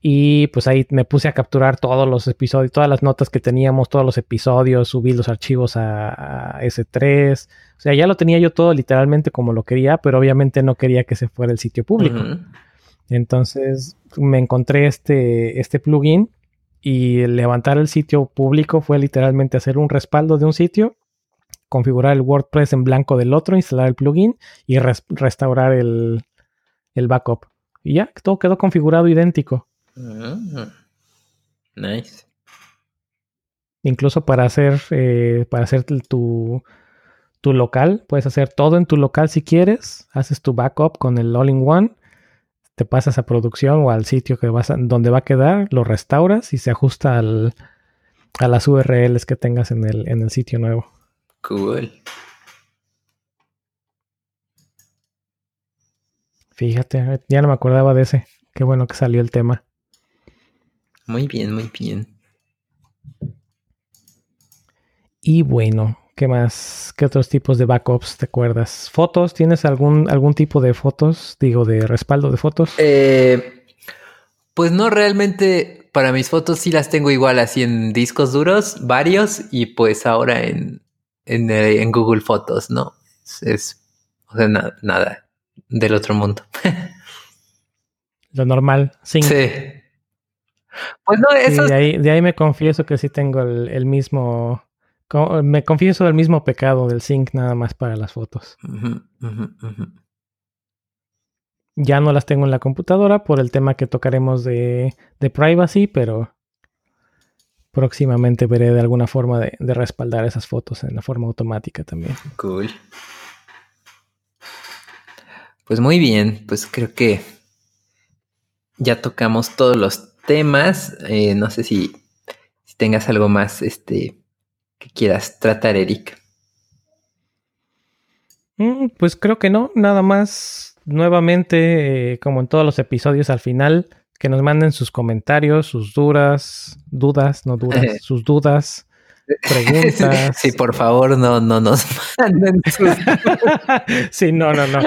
Y pues ahí me puse a capturar todos los episodios, todas las notas que teníamos, todos los episodios, subí los archivos a, S3. O sea, ya lo tenía yo todo literalmente como lo quería, pero obviamente no quería que se fuera el sitio público. Entonces me encontré este, este plugin y levantar el sitio público fue literalmente hacer un respaldo de un sitio, configurar el WordPress en blanco del otro, instalar el plugin y restaurar el, backup. Y ya, todo quedó configurado idéntico. Mm, nice. Incluso para hacer, eh, para hacer tu, tu local, puedes hacer todo en tu local si quieres. Haces tu backup con el all-in-one te pasas a producción o al sitio que vas donde va a quedar, lo restauras y se ajusta al, a las URLs que tengas en el, en el sitio nuevo. Cool. Fíjate, ya no me acordaba de ese. Qué bueno que salió el tema. Muy bien, muy bien. Y bueno, ¿Qué más? ¿Qué otros tipos de backups te acuerdas? ¿Fotos? ¿Tienes algún, algún tipo de fotos? Digo, de respaldo de fotos. Eh, pues no, realmente para mis fotos sí las tengo igual así en discos duros, varios, y pues ahora en, en, eh, Google Fotos, ¿no? Es, o sea, nada del otro mundo. Lo normal, sí. Sí. Pues no, eso. de, ahí, de ahí me confieso que sí tengo el mismo me confieso del mismo pecado del sync nada más para las fotos. Ya no las tengo en la computadora por el tema que tocaremos de, privacy, pero, próximamente veré de alguna forma de, de respaldar esas fotos en la forma automática también. Cool. Pues muy bien, pues creo que ya tocamos todos los temas. Eh, no sé si, si, tengas algo más este, que quieras tratar, Eric. Mm, pues creo que no, nada más. Nuevamente, eh, como en todos los episodios al final, que nos manden sus comentarios, sus dudas, dudas, no dudas, sus dudas, preguntas. Sí, por favor, no, no nos manden sus... sí, no, no, no.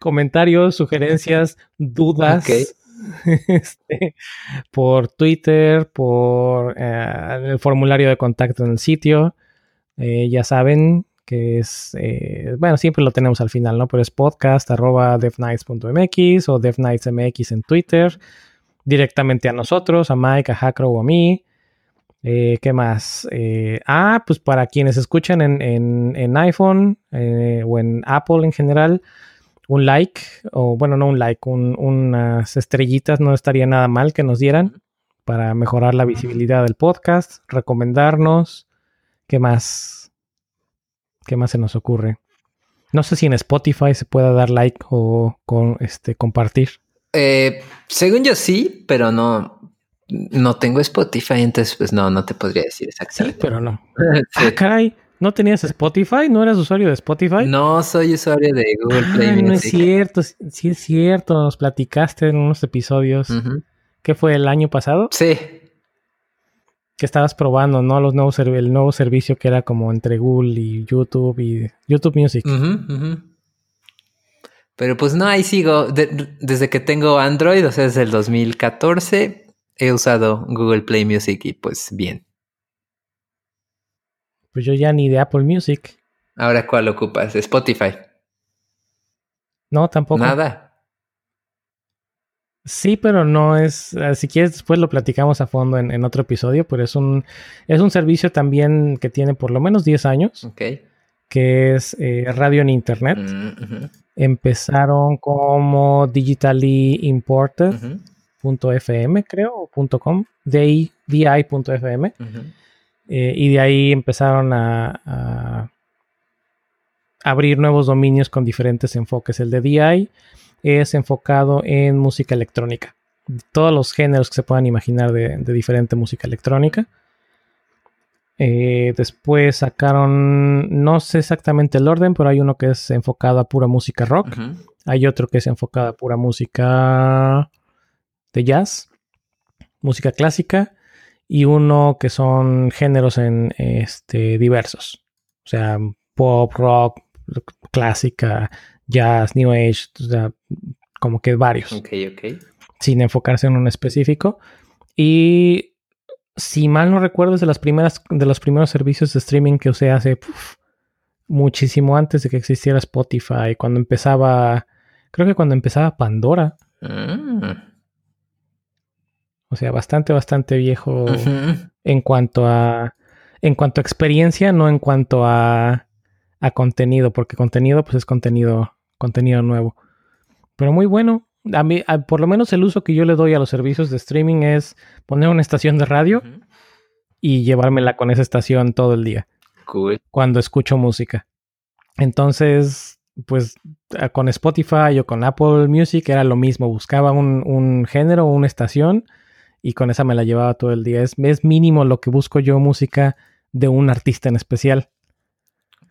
comentarios, sugerencias, dudas. Este, por Twitter, por eh, el formulario de contacto en el sitio. Eh, ya saben que es, eh, bueno, siempre lo tenemos al final, ¿no? Pero es podcast arroba devnights.mx o devnightsmx en Twitter, directamente a nosotros, a Mike, a Hackro o a mí. ¿Qué más? ah, pues para quienes escuchan en, en iPhone o en Apple en general, un like, o bueno, no un like, unas estrellitas no estaría nada mal que nos dieran para mejorar la visibilidad del podcast, recomendarnos. ¿Qué más? ¿Qué más se nos ocurre? No sé si en Spotify se pueda dar like o con, este, compartir. Eh, según yo sí, pero no, no tengo Spotify, entonces pues no, no te podría decir exactamente. Sí, pero no. Ah, caray. ¿No tenías Spotify? ¿No eras usuario de Spotify? No, soy usuario de Google Play Ay, No es cierto, sí es cierto, nos platicaste en unos episodios. ¿Qué fue el año pasado? Sí. Que estabas probando, ¿no? Los nuevos el nuevo servicio que era como entre Google y YouTube y YouTube Music. Pero pues no, ahí sigo. desde que tengo Android, o sea, desde el 2014, he usado Google Play Music y pues bien. Pues yo ya ni de Apple Music. Ahora, ¿cuál ocupas? Spotify. No, tampoco. Nada. Sí, pero no es. Eh, si quieres, después lo platicamos a fondo en, otro episodio, pero es un, es un servicio también que tiene por lo menos 10 años. Ok. Que es eh, radio en Internet. Mm, Empezaron como digitally imported.fm, creo, o .com, di.fm. Eh, y de ahí empezaron a, abrir nuevos dominios con diferentes enfoques. El de DI es enfocado en música electrónica. Todos los géneros que se puedan imaginar de, diferente música electrónica. Eh, después sacaron, no sé exactamente el orden, pero hay uno que es enfocado a pura música rock. Hay otro que es enfocado a pura música de jazz, música clásica y uno que son géneros en este diversos. O sea, pop, rock, clásica, jazz, new age, o sea, como que varios. Ok, ok. Sin enfocarse en un específico. Y si mal no recuerdo, es de las primeras, de los primeros servicios de streaming que usé hace muchísimo antes de que existiera Spotify. Cuando empezaba, creo que cuando empezaba Pandora. Ah. O sea, bastante, bastante viejo en cuanto a. En cuanto a experiencia, no en cuanto a, a contenido, porque contenido, pues es contenido, contenido nuevo. Pero muy bueno. A mí, por lo menos el uso que yo le doy a los servicios de streaming es poner una estación de radio y llevármela con esa estación todo el día. Cool. Cuando escucho música. Entonces, pues con Spotify o con Apple Music era lo mismo. Buscaba un, un género, una estación y con esa me la llevaba todo el día. Es, es mínimo lo que busco yo música de un artista en especial.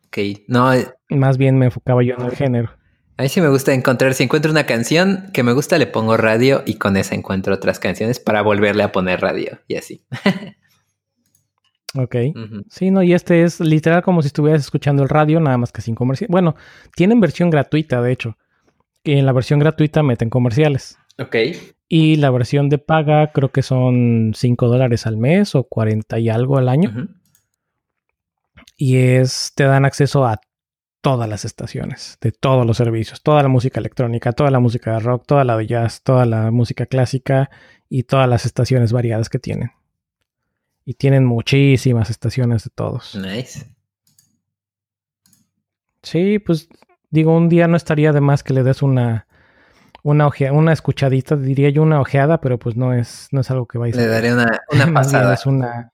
Ok, no. Eh, Más bien me enfocaba yo en el género. A mí sí me gusta encontrar, si encuentro una canción que me gusta, le pongo radio y con esa encuentro otras canciones para volverle a poner radio y así. ok. Sí, no, y este es literal como si estuvieras escuchando el radio, nada más que sin comercial. Bueno, tienen versión gratuita, de hecho. Y en la versión gratuita meten comerciales. Ok. Y la versión de paga creo que son 5 dólares al mes o 40 y algo al año. Y es, te dan acceso a todas las estaciones, de todos los servicios, toda la música electrónica, toda la música de rock, toda la de jazz, toda la música clásica y todas las estaciones variadas que tienen. Y tienen muchísimas estaciones de todos. Nice. Sí, pues digo, un día no estaría de más que le des una, una una escuchadita, diría yo una ojeada, pero pues no es, no es algo que vaya a Le daré una, una pasada. es una,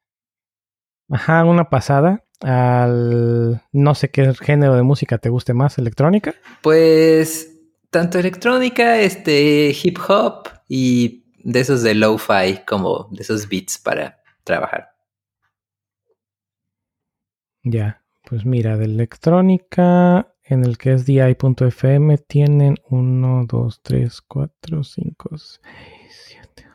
ajá, una pasada al no sé qué género de música te guste más, electrónica. Pues tanto electrónica, este hip hop y de esos de lo-fi, como de esos beats para trabajar. Ya, pues mira, de electrónica en el que es di.fm tienen 1, 2, 3, 4, 5, 6, 7,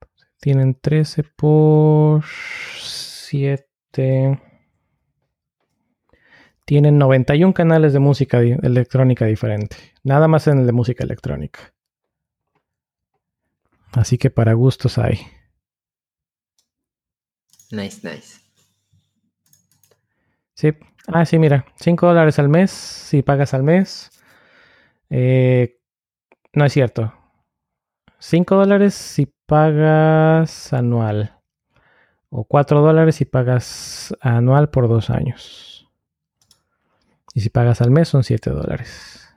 8, Tienen 13 por 7. Tienen 91 canales de música electrónica diferente. Nada más en el de música electrónica. Así que para gustos hay. Nice, nice. Sí. Ah, sí, mira. 5 dólares al mes si pagas al mes. Eh, no es cierto. 5 dólares si pagas anual. O 4 dólares si pagas anual por dos años. Y si pagas al mes son 7 dólares.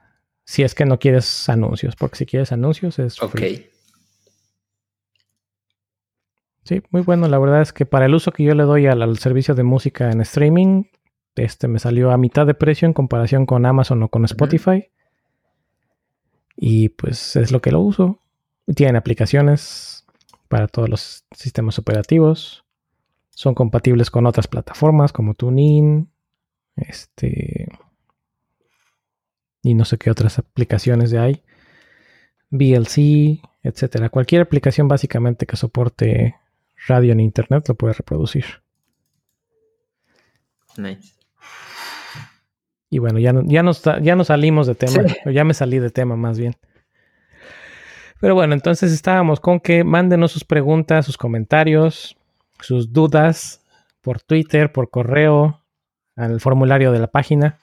Si es que no quieres anuncios, porque si quieres anuncios es... Ok. Sí, muy bueno. La verdad es que para el uso que yo le doy al, servicio de música en streaming, este me salió a mitad de precio en comparación con Amazon o con Spotify. Y pues es lo que lo uso. Tienen aplicaciones para todos los sistemas operativos. Son compatibles con otras plataformas como TuneIn, este y no sé qué otras aplicaciones de hay. VLC, etcétera. Cualquier aplicación básicamente que soporte radio en internet lo puede reproducir. Nice. Y bueno, ya, ya, nos, ya nos salimos de tema, ya me salí de tema más bien. Pero bueno, entonces estábamos con que mándenos sus preguntas, sus comentarios, sus dudas por Twitter, por correo, al formulario de la página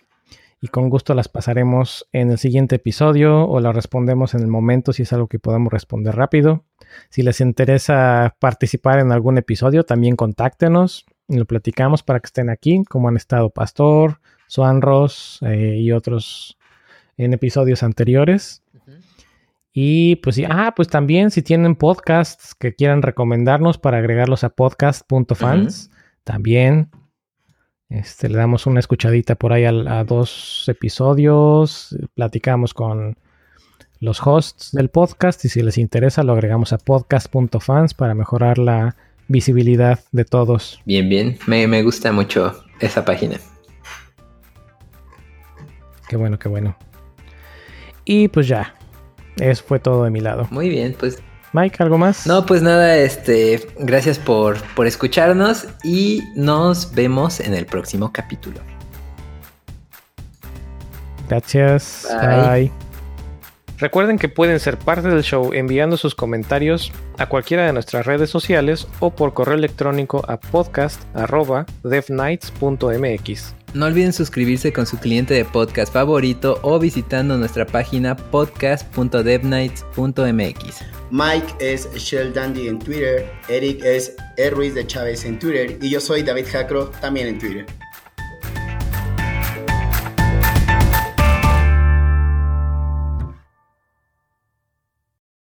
y con gusto las pasaremos en el siguiente episodio o las respondemos en el momento si es algo que podamos responder rápido. Si les interesa participar en algún episodio, también contáctenos y lo platicamos para que estén aquí, como han estado Pastor, Swan Ross eh, y otros en episodios anteriores. Y pues sí, ah, pues también si tienen podcasts que quieran recomendarnos para agregarlos a podcast.fans, también este, le damos una escuchadita por ahí a, dos episodios, platicamos con los hosts del podcast y si les interesa lo agregamos a podcast.fans para mejorar la visibilidad de todos. Bien, bien, me, me gusta mucho esa página. Qué bueno, qué bueno. Y pues ya, eso fue todo de mi lado. Muy bien, pues Mike, ¿algo más? No, pues nada, este, gracias por, por escucharnos y nos vemos en el próximo capítulo. Gracias. Bye. Recuerden que pueden ser parte del show enviando sus comentarios a cualquiera de nuestras redes sociales o por correo electrónico a podcast.devnights.mx. No olviden suscribirse con su cliente de podcast favorito o visitando nuestra página podcast.devnights.mx. Mike es Shell Dandy en Twitter, Eric es E. Ruiz de Chávez en Twitter y yo soy David Jacro también en Twitter.